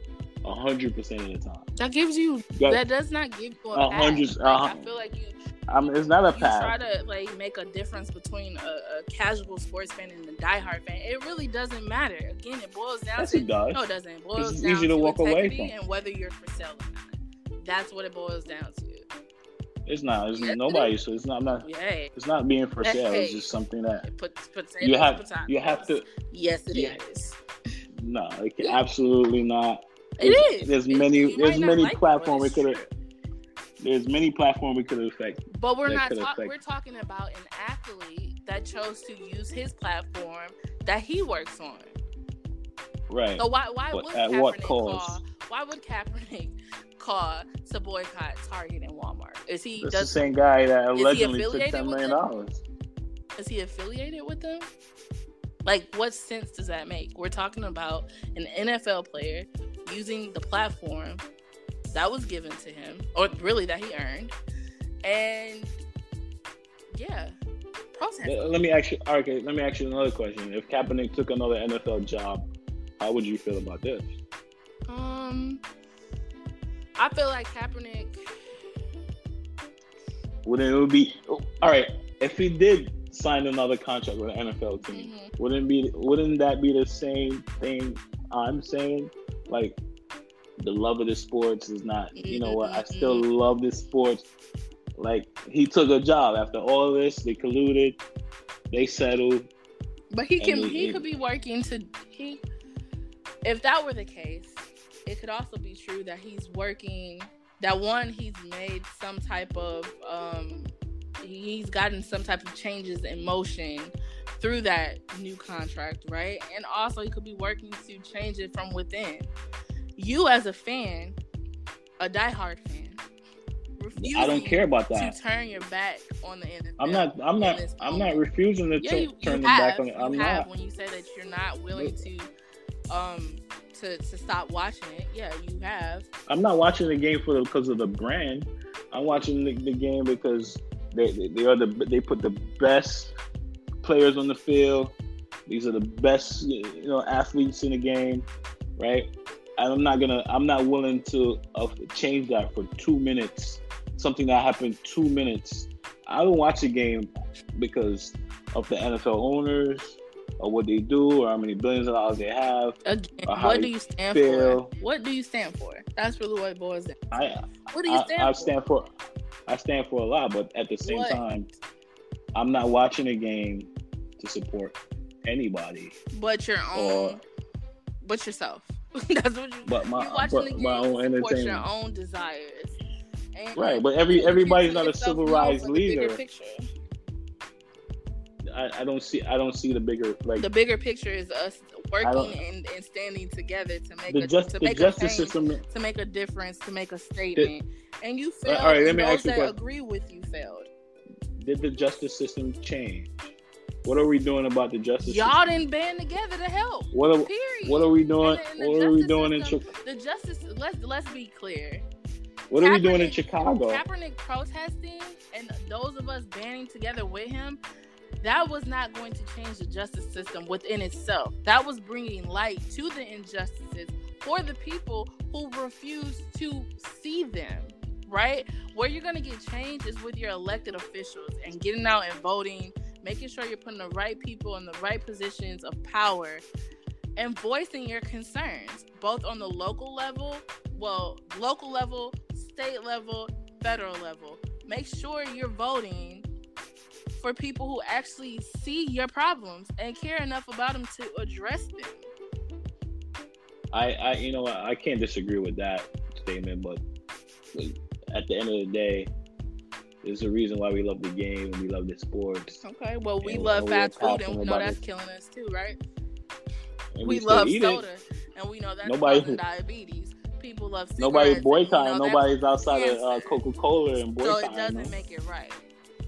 hundred percent of the time. that gives you. Yeah. That does not give you a, hundred- Like, a I hun- feel like you Mean, it's not a you try to like make a difference between a, a casual sports fan and a diehard fan. It really doesn't matter. Again, it boils down Yes, to it does. no, it doesn't. It boils It's down easy to to walk away from. and whether you're for sale or not. That's what it boils down to. It's not. It's Yes, it nobody. So it's not. not Hey, it's not being for sale. It's just something that it puts you have. potatoes. You have to. Yes, it is. Yeah. No, it can, Yeah. absolutely not. It There's- is. Many. There's many like platforms we could have. There's many platforms we could affect. But we're not affect- We're talking about an athlete that chose to use his platform that he works on. Right. So why why But would at Kaepernick what cost? call? Why would Kaepernick call to boycott Target and Walmart? Is he That's the same guy that allegedly took ten million dollars. is he affiliated with them? Like, what sense does that make? We're talking about an NFL player using the platform that was given to him, or really that he earned, and yeah, Let me ask you. Okay, let me ask you another question. If Kaepernick took another NFL job, how would you feel about this? Um, I feel like Kaepernick. Wouldn't it be all right if he did sign another contract with an NFL team? Mm-hmm. Wouldn't be? Wouldn't that be the same thing I'm saying? Like the love of the sports is not. You know what? I still mm-hmm. love this sports. Like he took a job after all this. They colluded. They settled. But he can. he could be working to he. If that were the case, it could also be true that he's working that one he's made some type of um he's gotten some type of changes in motion through that new contract right and also he could be working to change it from within you as a fan a diehard fan I don't care about that. To turn your back on the NFL. I'm not. I'm not. I'm not refusing to yeah, you, turn you back on it. I'm not. When you say that you're not willing to, um, to, to stop watching it. Yeah, you have. I'm not watching the game for the, because of the brand. I'm watching the, the game because they, they, they are the they put the best players on the field. These are the best you know athletes in the game, right? And I'm not gonna I'm not willing to uh, change that for two minutes. Something that happened two minutes. I don't watch a game because of the NFL owners or what they do or how many billions of dollars they have. Again, what do you stand feel. for? What do you stand for? That's really what it boils down. I, what do you stand I, I for? stand for? I stand for a lot, but at the same what? time, I'm not watching a game to support anybody. But your own, or, but yourself. That's what you. But my, you're watching but the game my own entertainment. your own desires. And right, but every everybody's not a civilized leader. I, I, don't see I don't see the bigger like the bigger picture is us working and, and standing together to make a just, to make a change, system, to make a difference, to make a statement. The, and you failed. All right, let me ask you that agree with you failed. Did the justice system change? What are we doing about the justice? Y'all system? didn't band together to help. What are, period. What are we doing? And, and what are we doing system, in Chicago? The justice. Let's let's be clear. What Kaepernick, are we doing in Chicago? Kaepernick protesting and those of us banding together with him that was not going to change the justice system within itself. That was bringing light to the injustices for the people who refuse to see them, right? Where you're going to get change is with your elected officials and getting out and voting, making sure you're putting the right people in the right positions of power and voicing your concerns, both on the local level, well, local level, state level, federal level. Make sure you're voting for people who actually see your problems and care enough about them to address them. I, I you know, I can't disagree with that statement, but at the end of the day, there's the reason why we love the game and we love the sports. Okay, well, we love fast food and we know that's killing us too, right? We, we love soda it. and we know that's nobody causing diabetes. People love nobody's boycotting. Nobody's outside of uh, Coca Cola and boycotting. So it doesn't make it right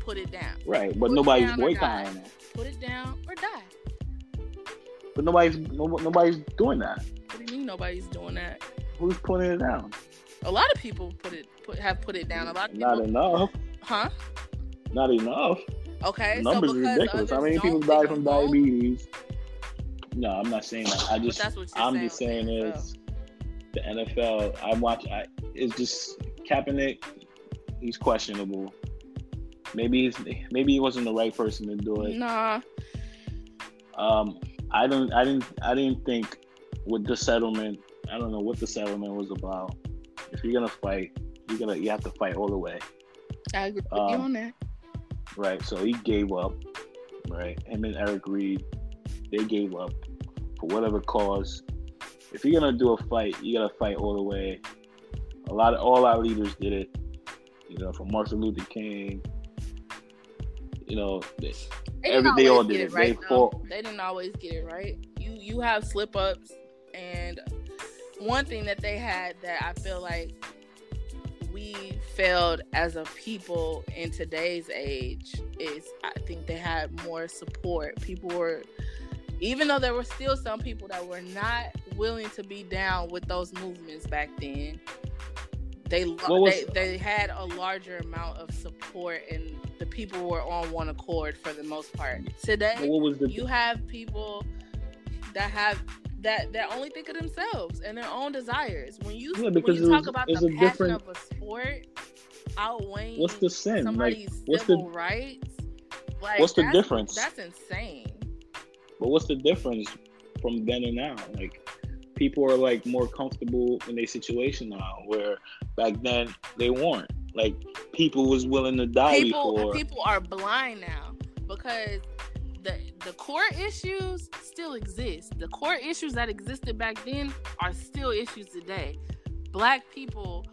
put it down. Right, but put nobody's boycotting it. Put it down or die. But nobody's no, nobody's doing that. What do you mean nobody's doing that? Who's putting it down? A lot of people put it put have put it down. A lot of people, not enough. Huh? Not enough. Okay, numbers so are ridiculous. How many people die from diabetes? No, I'm not saying that. I just I'm just saying is the NFL. I watch. I it's just Kaepernick. He's questionable. Maybe he's, maybe he wasn't the right person to do it. Nah. Um, I don't. I didn't. I didn't think with the settlement. I don't know what the settlement was about. If you're gonna fight, you're gonna you have to fight all the way. I agree with um, you on that. Right. So he gave up. Right. Him and Eric Reid, they gave up for whatever cause. If you're gonna do a fight, you gotta fight all the way. A lot of all our leaders did it. You know, from Martin Luther King you know, they, every they all did it. it right, they fought. They didn't always get it right. You you have slip ups, and one thing that they had that I feel like we failed as a people in today's age is I think they had more support. People were even though there were still some people that were not willing to be down with those movements back then, they was, they, they had a larger amount of support and the people were on one accord for the most part. Today, the you have people that have that that only think of themselves and their own desires. When you Yeah, when you talk was- about the passion different- of a sport outweighing what's the sin? Like somebody's what's the civil rights, like what's the difference? That's insane. but what's the difference from then and now? Like people are like more comfortable in their situation now, where back then they weren't. Like people was willing to die People before. people are blind now because the core issues still exist. The core issues that existed back then are still issues today. Black people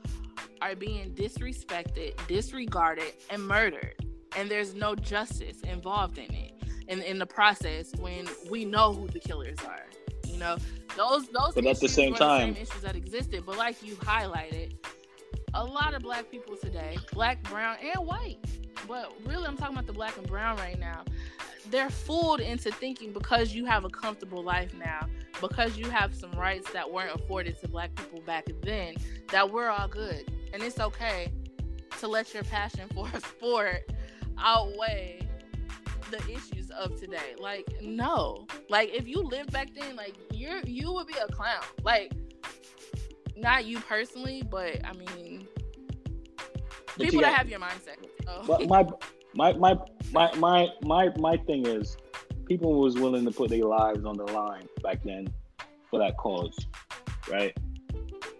are being disrespected, disregarded, and murdered. And there's no justice involved in it. In in the process when we know who the killers are. You know, those those But at the same time- the same issues that existed. But like you highlighted, a lot of black people today, black, brown, and white, but really I'm talking about the black and brown right now. They're fooled into thinking because you have a comfortable life now, because you have some rights that weren't afforded to black people back then, that we're all good. And it's okay to let your passion for a sport outweigh the issues of today. Like, no. Like if you lived back then, like you're you would be a clown. Like not you personally, but I mean But people that have your mindset. So. But my my my my my my my thing is, people was willing to put their lives on the line back then for that cause, right?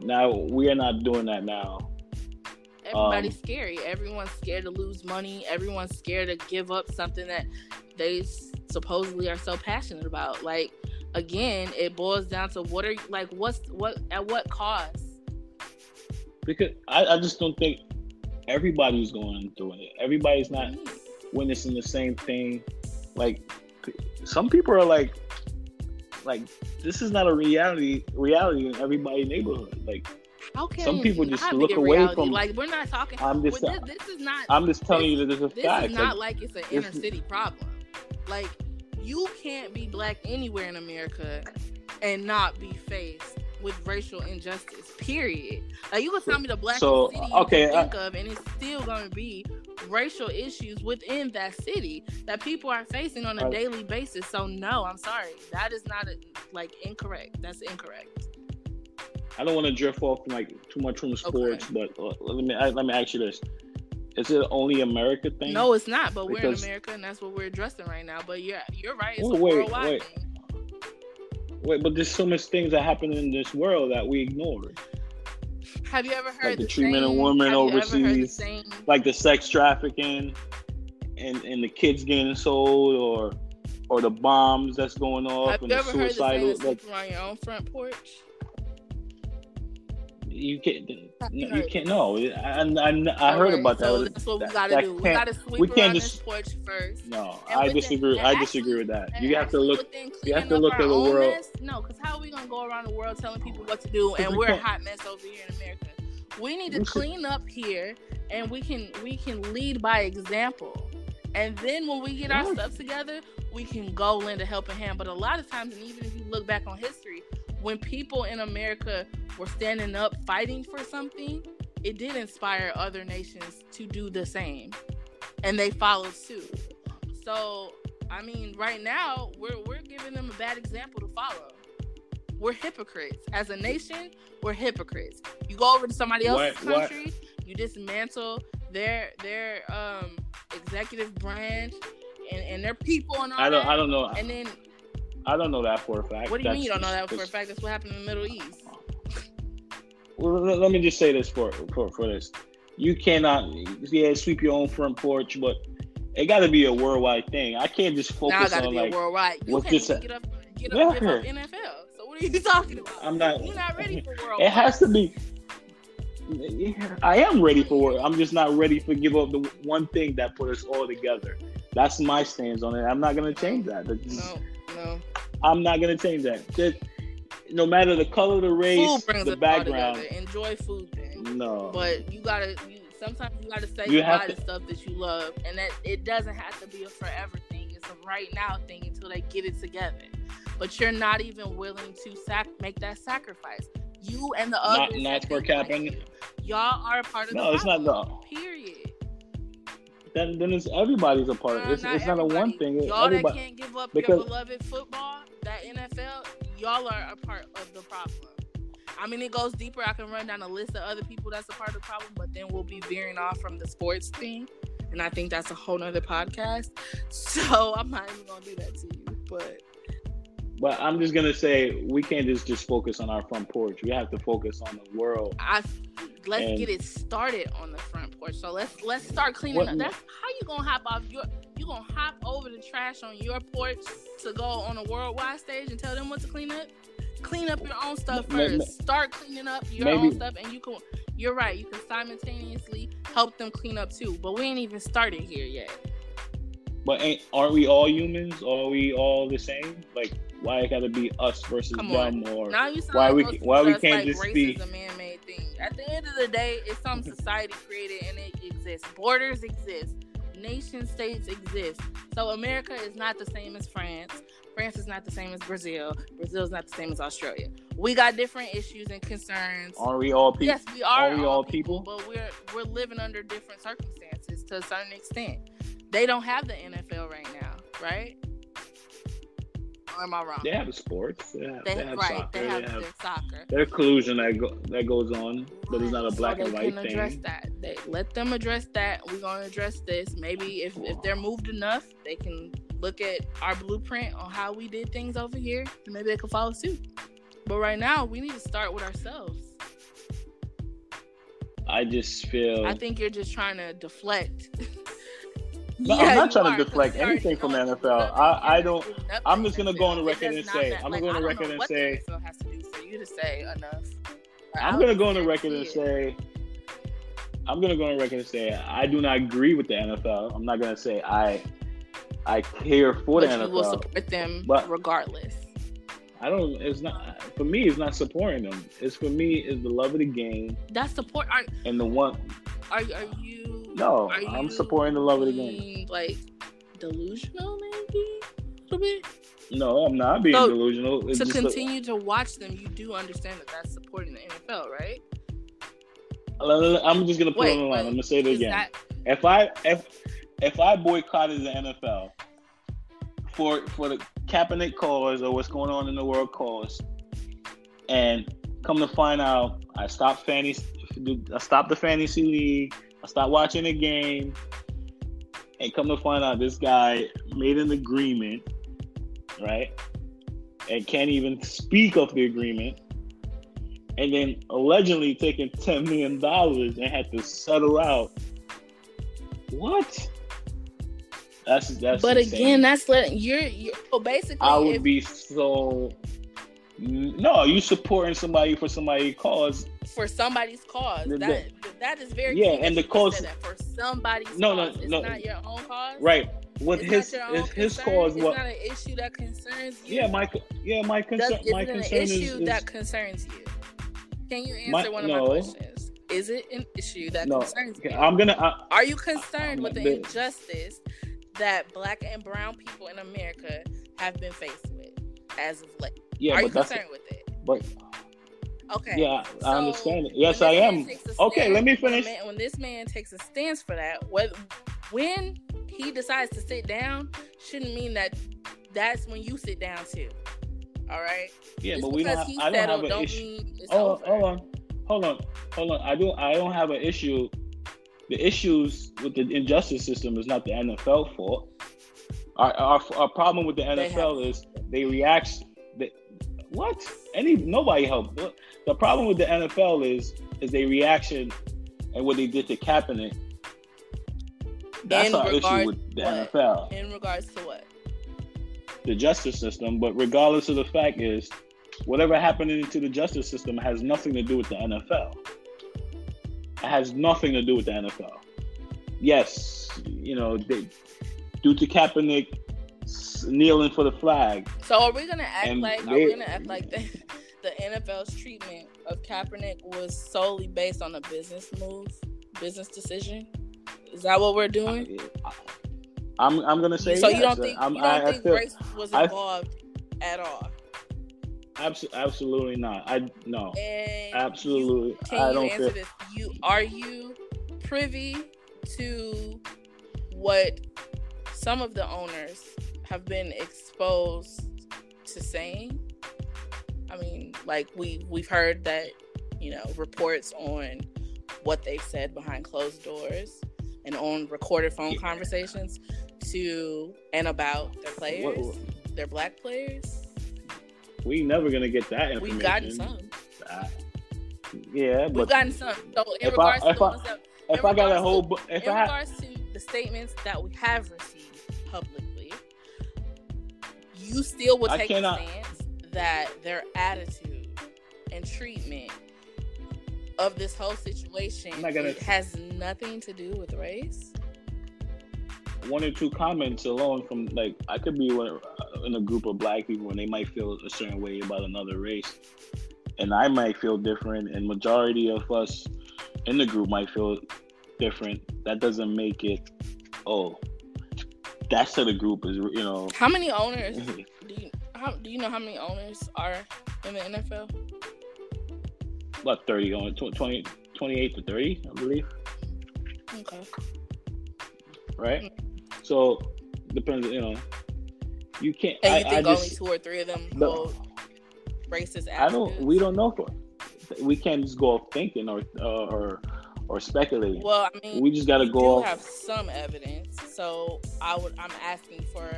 Now we are not doing that now. Everybody's Um, scary. Everyone's scared to lose money. Everyone's scared to give up something that they supposedly are so passionate about. Like again, it boils down to what are like what's what at what cost? Because I, I just don't think everybody's going through it. Everybody's not witnessing the same thing. Like some people are like, like this is not a reality reality in everybody's neighborhood. Like can Some people just look away reality? from- like we're not talking. I'm just this, this is not. I'm just telling you that there's a this fact. is not Like, like it's an inner city problem. Like you can't be black anywhere in America and not be faced with racial injustice. Period. Like you can tell me the blackest So, city you okay, can I- think of, and it's still going to be racial issues within that city that people are facing on a Uh, daily basis. So no, I'm sorry, that is not a, like incorrect. That's incorrect. I don't want to drift off like too much from sports, but uh, let me I, let me ask you this: Is it only America thing? No, it's not. But we're in America, and that's what we're addressing right now. But yeah, you're right. It's Wait, a wait, worldwide wait. thing. Wait, but there's so much things that happen in this world that we ignore, Have you ever heard the the, treatment of women have you ever heard the overseas, like the sex trafficking, and and the kids getting sold, or or the bombs that's going off, Have and you the ever heard the saying, suicidal. Like on your own front porch"? You can't, you can't. No, I I, I heard about that. So that's what we gotta do. We can't- gotta sweep we can't around just- this porch first. No, And I within- disagree. and I actually- disagree with that. You have to look. you have to look at the world- Mess, no, because how are we gonna go around the world telling people what to do, and we we're a hot mess over here in America? We need to clean up here, and we can we can lead by example. And then when we get our stuff together, we can go lend a helping hand. But a lot of times, and even if you look back on history, when people in America were standing up fighting for something, it did inspire other nations to do the same. And they followed suit. So, I mean, right now, we're, we're giving them a bad example to follow. We're hypocrites. As a nation, we're hypocrites. You go over to somebody else's What- what- country, you dismantle their their um executive branch and, and their people and all I don't. that. I don't know. and then I don't know that for a fact. what do you mean That's you don't know that for a fact? That's what happened in the Middle East. Well, let me just say this for for, for this. You cannot, yeah, sweep your own front porch, but it got to be a worldwide thing. I can't just focus on be like worldwide. You this- get up, get Yeah. up, give up NFL. So what are you talking about? I'm not. You're not ready for worldwide. It has to be. I am ready for it. I'm just not ready for give up the one thing that put us all together. That's my stance on it. I'm not gonna change that. That's No, no. I'm not gonna change that. Just- no matter the color, the race, Food the background. Enjoy food, then. No, But you gotta. You, sometimes you gotta say You to, to- stuff that you love, and that it doesn't have to be a forever thing. It's a right now thing until they get it together. But you're not even willing to sac- make that sacrifice. You and the not others. not that for like capping. you. Y'all are a part of No, the it's not the. Period. Then then it's everybody's a part. It's not it's not a one thing. It's Y'all that everybody. can't give up because- your beloved football, that NFL, y'all are a part of the problem. I mean, it goes deeper. I can run down a list of other people that's a part of the problem, but then we'll be veering off from the sports thing, and I think that's a whole nother podcast. So I'm not even gonna do that to you. But But I'm just gonna say we can't just just focus on our front porch. We have to focus on the world. I let's And- get it started on the front porch. So let's let's start cleaning What- up. That's how you gonna hop off your you gonna hop over the trash on your porch to go on a worldwide stage and tell them what to clean up. Clean up your own stuff first. Start cleaning up your maybe- own stuff, and you can. You're right. You can simultaneously help them clean up too. But we ain't even started here yet. But ain't aren't we all humans? Are we all the same? Like why it gotta be us versus Come them on. or Now you sound Why we why we can't like just race be- is a man-made thing. At the end of the day, it's some society created and it exists. Borders exist. Nation states exist. So America is not the same as France. France is not the same as Brazil. Brazil is not the same as Australia. We got different issues and concerns. aren't we all people? Yes, we are, are we all all people, people? but we're we're living under different circumstances to a certain extent. They don't have the NFL right now, right? Or am I wrong? They have sports. They have, They, they have right, soccer. they have, they have soccer. their collusion that go, that goes on, but it's not a black so and white can address thing. that. They let them address that. We're gonna address this. Maybe if, if they're moved enough, they can look at our blueprint on how we did things over here, and maybe they can follow suit. But right now, we need to start with ourselves. I just feel I think you're just trying to deflect. No, I'm not trying to deflect anything from the NFL. nothing I- I don't- I'm just gonna go on the record and say- I'm gonna go on the record and what say- NFL has to do for you to say enough. I'm gonna go on the record and say I'm gonna go on the record and say I do not agree with the NFL. I'm not gonna say I I care for but the you will support them But- regardless. I don't. It's not for me. It's not supporting them. It's for me. Is the love of the game That's support. Are and the one. Are, are you? No, are I'm you supporting the love of the game. Like delusional, maybe a little bit. No, I'm not being So, delusional. It's to just a- continue to watch them, you do understand that that's supporting the NFL, right? I'm just gonna put Wait, it on the line. I'm gonna say it again. that if I if if I boycotted the NFL for for the Kaepernick cause or what's going on in the world cause, and come to find out, I stopped fantasy, I stopped the fantasy league, I stopped watching the game, and come to find out this guy made an agreement, right, and can't even speak of the agreement. And then allegedly taking ten million dollars and had to settle out what? That's that's. but insane. again, that's letting you're, you're well, basically. I would if, be so. No, you supporting somebody for somebody's cause. For somebody's cause. The- that that is very Yeah, and the cause- for somebody's No, no. It's no. not your own cause. Right. With It's his not your own his concern. cause? It's What? not an issue that concerns you. Yeah, my yeah my concern. is My an concern is, issue is that concerns you? Can you answer My- one of no. my questions? Is it an issue that no. concerns you? I'm gonna. I, Are you concerned with the bit- injustice that black and brown people in America have been faced with as of late? yeah, Are you concerned with it? but Okay. yeah, So, I understand it. Yes, I am. Okay, let me when finish. man- When this man takes a stance for that, what, when he decides to sit down, shouldn't mean that that's when you sit down too. All right. Yeah, Just but we don't. Have, I don't have an don't issue. Oh, over. hold on, hold on, hold on. I don't. I don't have an issue. The issues with the injustice system is not the NFL fault. Our our, our problem with the They NFL is they react. What? Any nobody helped. The problem with the NFL is is they reaction and what they did to Kaepernick. That's In our issue with the what? NFL, In regards to what? the justice system. But regardless of the fact is, whatever happening to the justice system has nothing to do with the NFL. It has nothing to do with the NFL. Yes, you know, they, due to Kaepernick kneeling for the flag, So are we gonna act And like are we gonna act like the, the NFL's treatment of Kaepernick was solely based on a business move, business decision? Is that what we're doing? I'm I'm gonna say so yes. you don't think I'm, you don't I, I think feel, race was I- involved at all? abso- absolutely not. I no, And absolutely. you- I don't answer feel. this? You are you privy to what some of the owners have been exposed to saying. I mean, like we we've heard that you know reports on what they've said behind closed doors and on recorded phone yeah. conversations to and about their players, their black players. We never gonna get that information. We've gotten some. Uh, yeah, we've gotten some. So in regards I, to I, that, if I got a whole, if in I regards to the statements that we have received publicly, you still would take the stance that their attitude and treatment of this whole situation gonna... has nothing to do with race. One or two comments alone from like I could be uh, in a group of black people and they might feel a certain way about another race, and I might feel different, and majority of us in the group might feel different. That doesn't make it. Oh, that's how the group is. You know. How many owners do you? How, do you know how many owners are in the NFL? about 30 going 20, 28 to 30, I believe. Okay. Right? Mm-hmm. So, depends, you know. You can't. And you I, think I only just, two or three of them no, hold racist attitudes? I don't. We don't know. For, we can't just go off thinking or uh, or or speculating. Well, I mean, we just got to go. Have some evidence, so I would. I'm asking for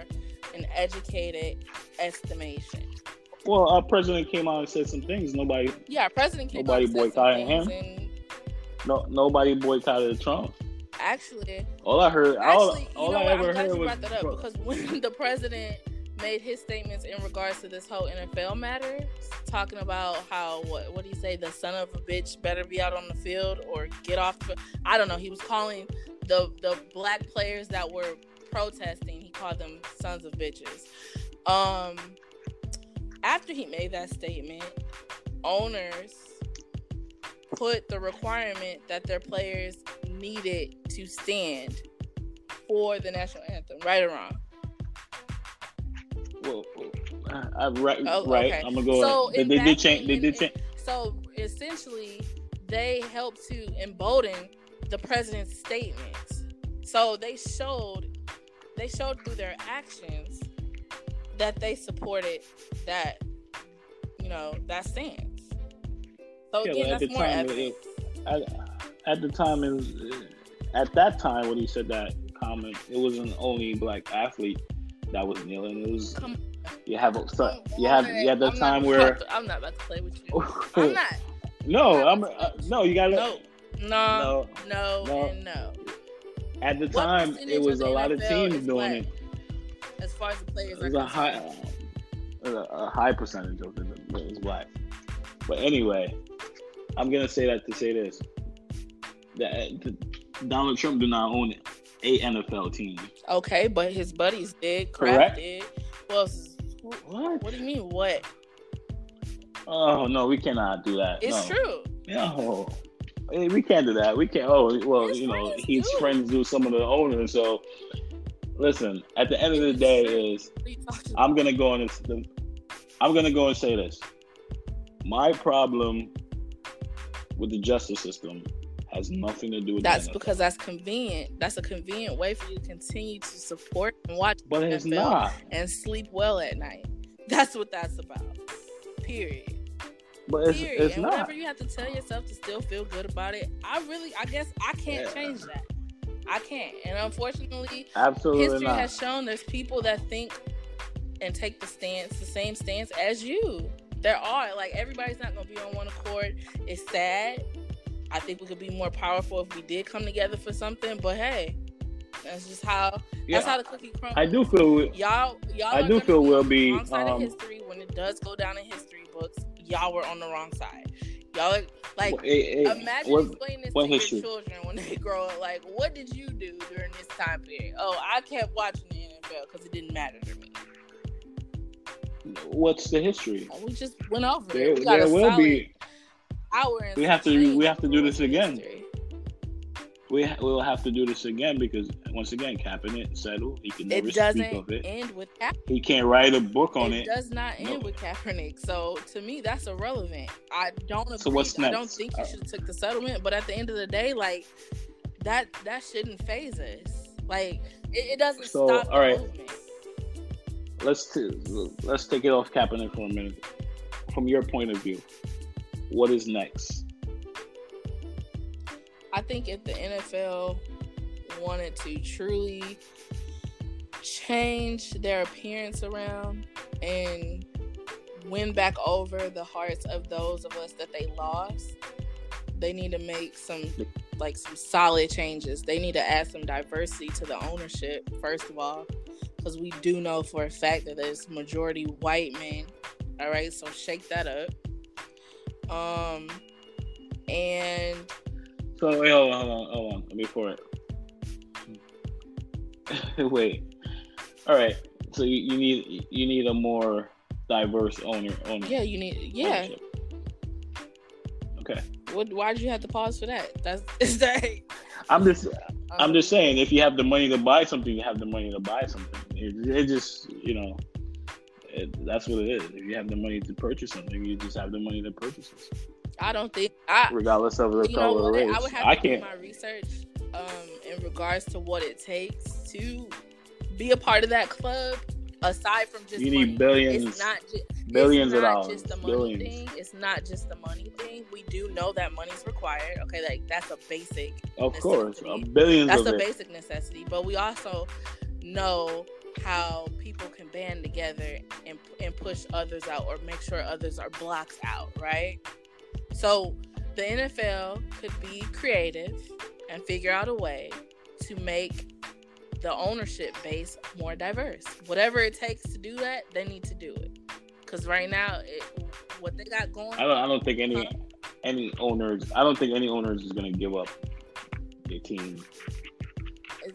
an educated estimation. Well, our president came out and said some things. Nobody. Yeah, president came nobody boycotted him. And... No, nobody boycotted Trump. Actually, all I heard, actually, all, all I ever heard was brought that up because when the president made his statements in regards to this whole NFL matter, talking about how what what you say, the son of a bitch better be out on the field or get off. The, I don't know. He was calling the the black players that were protesting. He called them sons of bitches. Um, after he made that statement, owners put the requirement that their players needed to stand for the national anthem, right or wrong? Well, I, right, oh, right. Okay. I'm gonna go. So they, they did change. They did change. So essentially, they helped to embolden the president's statements. So they showed, they showed through their actions that they supported that, you know, that stance. So yeah, again, that's more time, evidence. It, at, at, the time, it was, at that time when he said that comment, it wasn't only black athlete that was kneeling. It was Come you have so, you have you had the I'm time where to, I'm not about to play with you. I'm not. No, I'm, I'm uh, no. You gotta no, no, no, no, no. At the time, it was a lot of teams doing it as far as the players are a high, uh, a high percentage of it is black. But anyway, I'm gonna say that to say this: that Donald Trump do not own a NFL team. Okay, but his buddies did. Kraft Correct. did. Well, what? What do you mean? What? Oh no, we cannot do that. It's no. true. No, we can't do that. We can't. Oh well, his you know, he's do. friends with some of the owners, so listen, at the end of the day, is I'm gonna go on this. I'm gonna go and say this. My problem with the justice system has nothing to do with that's because that's convenient. That's a convenient way for you to continue to support and watch. But it's not. And sleep well at night. That's what that's about. Period. But it's, Period. it's and not. Whatever you have to tell yourself to still feel good about it, I really, I guess, I can't yeah. change that. I can't. And unfortunately, absolutely history not. has shown there's people that think and take the stance, the same stance as you. There are like everybody's not gonna be on one accord. It's sad. I think we could be more powerful if we did come together for something. But hey, that's just how yeah. that's how the cookie crumbles. I do feel y'all y'all. I do feel we'll be wrong side um, of history when it does go down in history books. Y'all were on the wrong side. Y'all like it, it, imagine what, explaining this to history? your children when they grow up. Like, what did you do during this time period? Oh, I kept watching the NFL because it didn't matter to me. What's the history? We just went over there, it. We there will be. Hour we have to. We have to do this again. History we ha- we'll have to do this again because once again, Kaepernick settled. He can never it doesn't speak of it. End with Kaepernick. He can't write a book on it. It does not end no. with Kaepernick. So to me, that's irrelevant. I don't agree. So what's next? I don't think you uh, should have took the settlement. But at the end of the day, like that that shouldn't phase us. Like it, it doesn't So, stop the all right. movement. let's t- let's take it off Kaepernick for a minute. From your point of view, what is next? I think if the NFL wanted to truly change their appearance around and win back over the hearts of those of us that they lost, they need to make some like some solid changes. They need to add some diversity to the ownership first of all, because we do know for a fact that there's majority white men. All right, so shake that up. Um, and So wait, hold on, hold on, hold on. Before it, wait. All right. So you, you need you need a more diverse owner owner. yeah, you need yeah. ownership. Okay. What? Why did you have to pause for that? That's is that. I'm just I'm um, just saying if you have the money to buy something, you have the money to buy something. It, it just you know. It, that's what it is. If you have the money to purchase something, you just have the money to purchase it, I don't think I. regardless of the color what? or race. I would have I to do can't. my research um, in regards to what it takes to be a part of that club. Aside from just You money. need billions, It's not just billions it's of dollars, just the money billions. thing. It's not just the money thing. We do know that money's required. Okay, like that's a basic. Of course, a billions That's of a it. basic necessity. But we also know how people can band together and and push others out or make sure others are blocked out, right? So the NFL could be creative and figure out a way to make the ownership base more diverse. Whatever it takes to do that, they need to do it. Because right now, it, what they got going, I don't. I don't think any Huh? any owners. I don't think any owners is going to give up their team.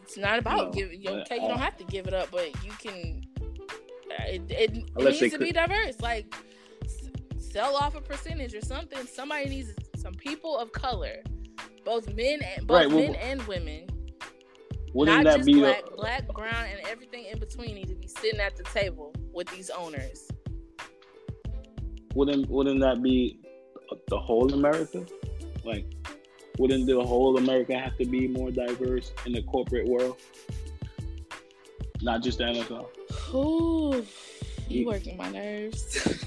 It's not about No, giving. but, Okay, you don't have to give it up, but you can. It, it, it needs to could- be diverse. Like sell off a percentage or something. Somebody needs some people of color, both men and both Right, well, men and women. Wouldn't not that just be black, the, black, brown, and everything in between need to be sitting at the table with these owners. wouldn't wouldn't that be the whole America? Like, wouldn't the whole America have to be more diverse in the corporate world? Not just the NFL. Ooh, you You- working my nerves.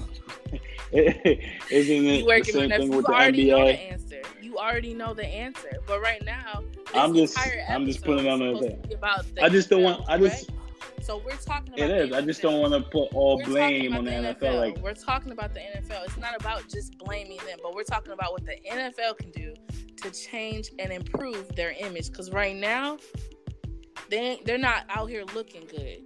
Isn't it you working the my same nerves. thing You with the already know the answer. You already know the answer. But right now, I'm just- entire I'm just putting it on is the supposed to be about the I just don't want. I just. right? So we're talking It about. is. the I just don't want to put all We're blame on the the NFL. Like, we're talking about the NFL. It's not about just blaming them, but we're talking about what the NFL can do to change and improve their image. Because right now, they they're not out here looking good.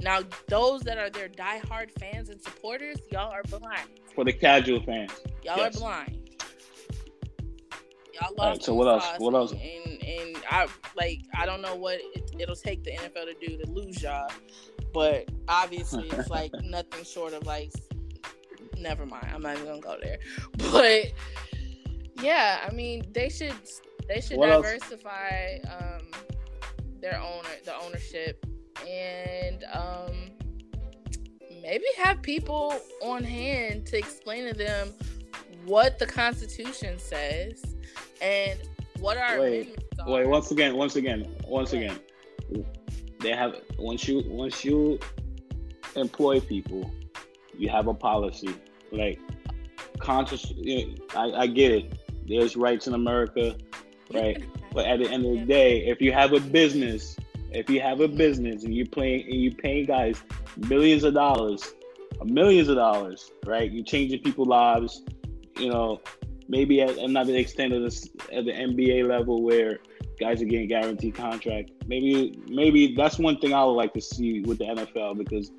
Now, those that are their diehard fans and supporters, y'all are blind. for the casual fans. Y'all Yes. are blind. Y'all All lost. right, so what else? What else? And and I like I don't know what it, it'll take the NFL to do to lose y'all, but obviously it's like nothing short of like. Never mind. I'm not even gonna go there. But yeah, I mean they should they should What diversify um, their owner the ownership and um, maybe have people on hand to explain to them what the Constitution says and what our Wait. Wait, once again, once again, once again. They have once you once you employ people, you have a policy. Like conscious, you know, I, I get it. There's rights in America, right? But at the end of the day, if you have a business, if you have a business and you paying and you paying guys millions of dollars, millions of dollars, right? You're changing people's lives, you know, maybe at another extent of this at the NBA level where guys are getting guaranteed contract. Maybe maybe that's one thing I would like to see with the NFL because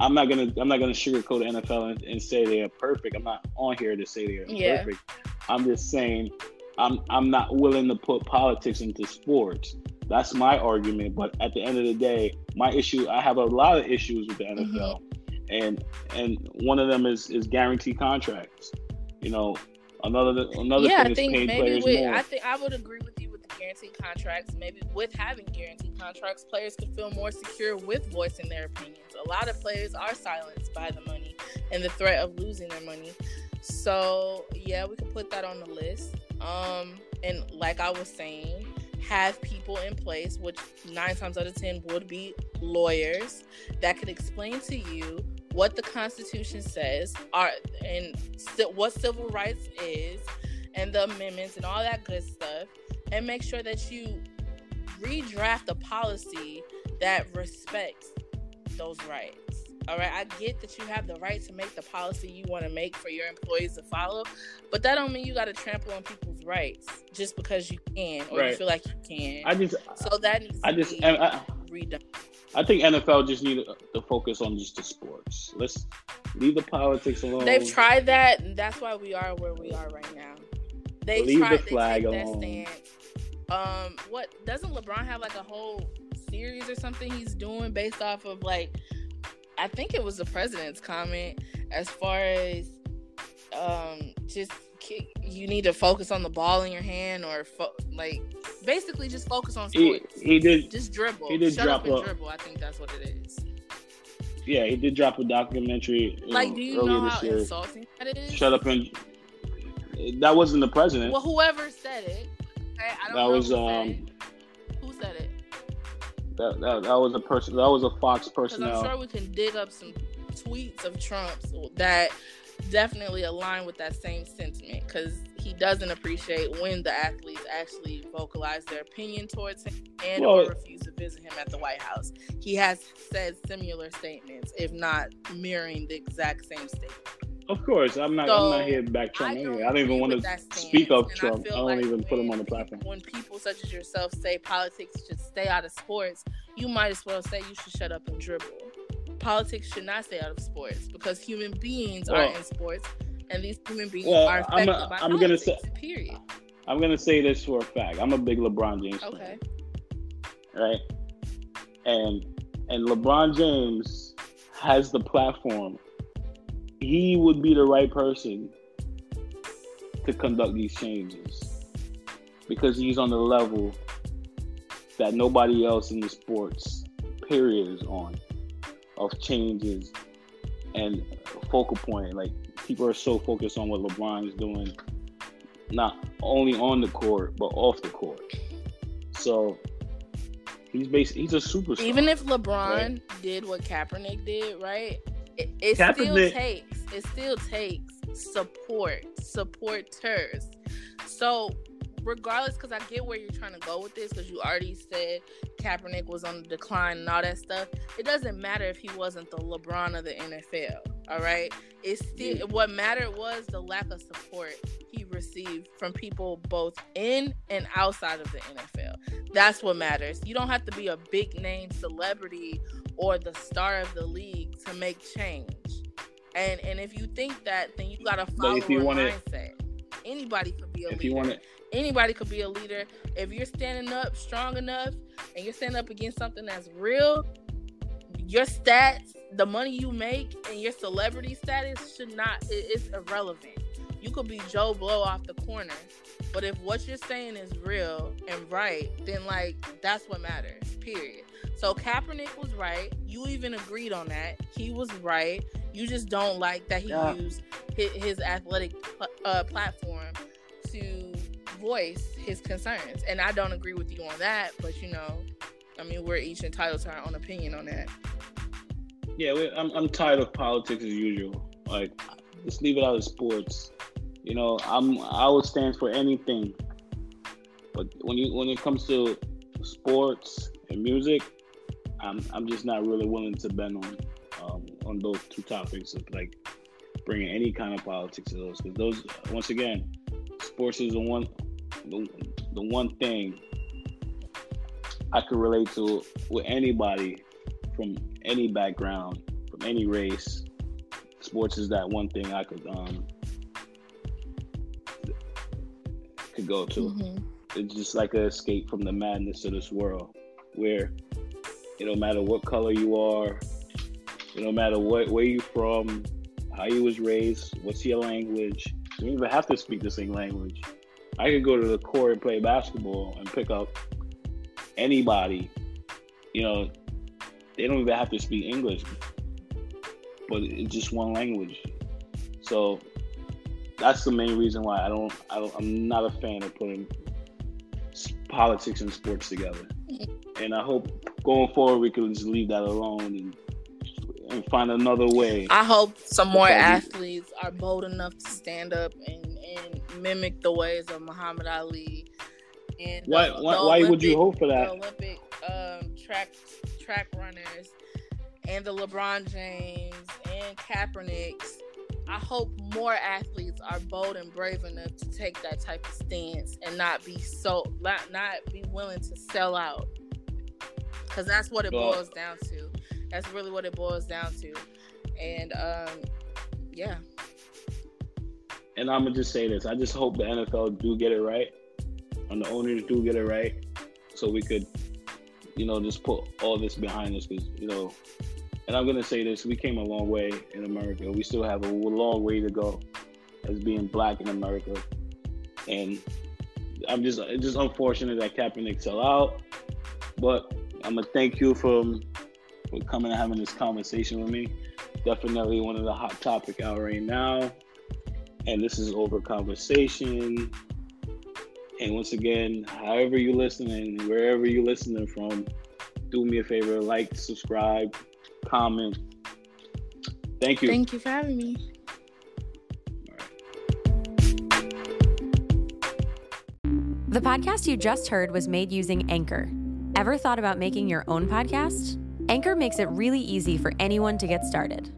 I'm not gonna I'm not gonna sugarcoat the NFL and, and say they are perfect. I'm not on here to say they are Yeah. perfect. I'm just saying I'm I'm not willing to put politics into sports. That's my argument. But at the end of the day, my issue I have a lot of issues with the NFL, mm-hmm. and and one of them is is guaranteed contracts. You know, another another yeah, thing I is think paying maybe players with more. I think I would agree with you with the guaranteed contracts. Maybe with having guaranteed contracts, players could feel more secure with voicing their opinions. A lot of players are silenced by the money and the threat of losing their money. So yeah, we can put that on the list. Um, and like I was saying, have people in place, which nine times out of ten would be lawyers, that could explain to you what the Constitution says are and what civil rights is, and the amendments and all that good stuff, and make sure that you redraft a policy that respects those rights. All right, I get that you have the right to make the policy you want to make for your employees to follow, but that don't mean you got to trample on people's rights just because you can or right. you feel like you can. I just so that needs I just I, redone. I think NFL just need to focus on just the sports. Let's leave the politics alone. They've tried that, and that's why we are where we are right now. They leave tried the flag they take alone. that stand. Um, what doesn't LeBron have like a whole series or something he's doing based off of like I think it was the president's comment as far as um, just you need to focus on the ball in your hand or fo- like basically just focus on sports. He, he did just dribble. He did Shut drop up and a, dribble. I think that's what it is. Yeah, he did drop a documentary. like, know, do you know how year. insulting that is? Shut up and that wasn't the president. Well, whoever said it. Okay? I don't that know was who um. Said who said it? That, that, that was a person. That was a Fox person. I'm sure we can dig up some tweets of Trump's that definitely align with that same sentiment because he doesn't appreciate when the athletes actually vocalize their opinion towards him and well, or refuse to visit him at the White House. He has said similar statements, if not mirroring the exact same statement. Of course, I'm not. So, I'm not here to back Trump I anyway. I don't even want to speak of Trump. I, I don't like even put him on the platform. When people such as yourself say politics should stay out of sports, you might as well say you should shut up and dribble. Politics should not stay out of sports because human beings well, are in sports, and these human beings well, are affected I'm a, by I'm politics. Gonna say, period. I'm gonna say this for a fact. I'm a big LeBron James okay. fan. Right, and and LeBron James has the platform he would be the right person to conduct these changes because he's on the level that nobody else in the sports period is on of changes and focal point. Like people are so focused on what LeBron is doing not only on the court but off the court. So he's basically he's a superstar. Even if LeBron right? did what Kaepernick did right it, it still takes it still takes support supporters. So regardless because i get where you're trying to go with this because you already said Kaepernick was on the decline and all that stuff it doesn't matter if he wasn't the lebron of the nfl all right it's still what mattered was the lack of support he received from people both in and outside of the nfl that's what matters you don't have to be a big name celebrity or the star of the league to make change. And and if you think that, then you gotta follow if you want mindset. Anybody could be a if leader. You want it. Anybody could be a leader. If you're standing up strong enough and you're standing up against something that's real, your stats, the money you make, and your celebrity status should not it's irrelevant. You could be Joe Blow off the corner. But if what you're saying is real and right, then like that's what matters. Period. So Kaepernick was right. You even agreed on that. He was right. You just don't like that he yeah. used his, his athletic uh, platform to voice his concerns. And I don't agree with you on that, but you know, I mean, we're each entitled to our own opinion on that. Yeah, I'm, I'm tired of politics as usual. Like, just leave it out of sports. You know, I'm I would stand for anything, but when you when it comes to sports and music, I'm I'm just not really willing to bend on um, on those two topics of like bringing any kind of politics to those because those once again, sports is the one the, the one thing I could relate to with anybody from any background, from any race. Sports is that one thing I could um could go to. Mm-hmm. It's just like an escape from the madness of this world where it don't matter what color you are. It don't matter what where you from, how you was raised, what's your language. You don't even have to speak the same language. I could go to the court and play basketball and pick up anybody. You know, they don't even have to speak English, but it's just one language. So that's the main reason why I don't, I don't I'm not a fan of putting politics and sports together. And I hope going forward we can just leave that alone and, and find another way. I hope some more athletes are bold enough to stand up and, and mimic the ways of Muhammad Ali. And why, the, why, the why would you hope for that? Olympic um, track track runners and the LeBron James and Kaepernicks. I hope more athletes are bold and brave enough to take that type of stance and not be so not, not be willing to sell out. Cause that's what it Well- boils down to. That's really what it boils down to. And um, yeah, and I'm gonna just say this: I just hope the NFL do get it right, and the owners do get it right, so we could, you know, just put all this behind us. Because you know, and I'm gonna say this: we came a long way in America. We still have a long way to go as being black in America, and I'm just it's just unfortunate that Kaepernick fell out. But I'm gonna thank you for for coming and having this conversation with me. Definitely one of the hot topic out right now and this is over conversation. And once again, however you're listening, wherever you're listening from, do me a favor, like, subscribe, comment. Thank you. thank you for having me. The podcast you just heard was made using Anchor. Ever thought about making your own podcast? Anchor makes it really easy for anyone to get started.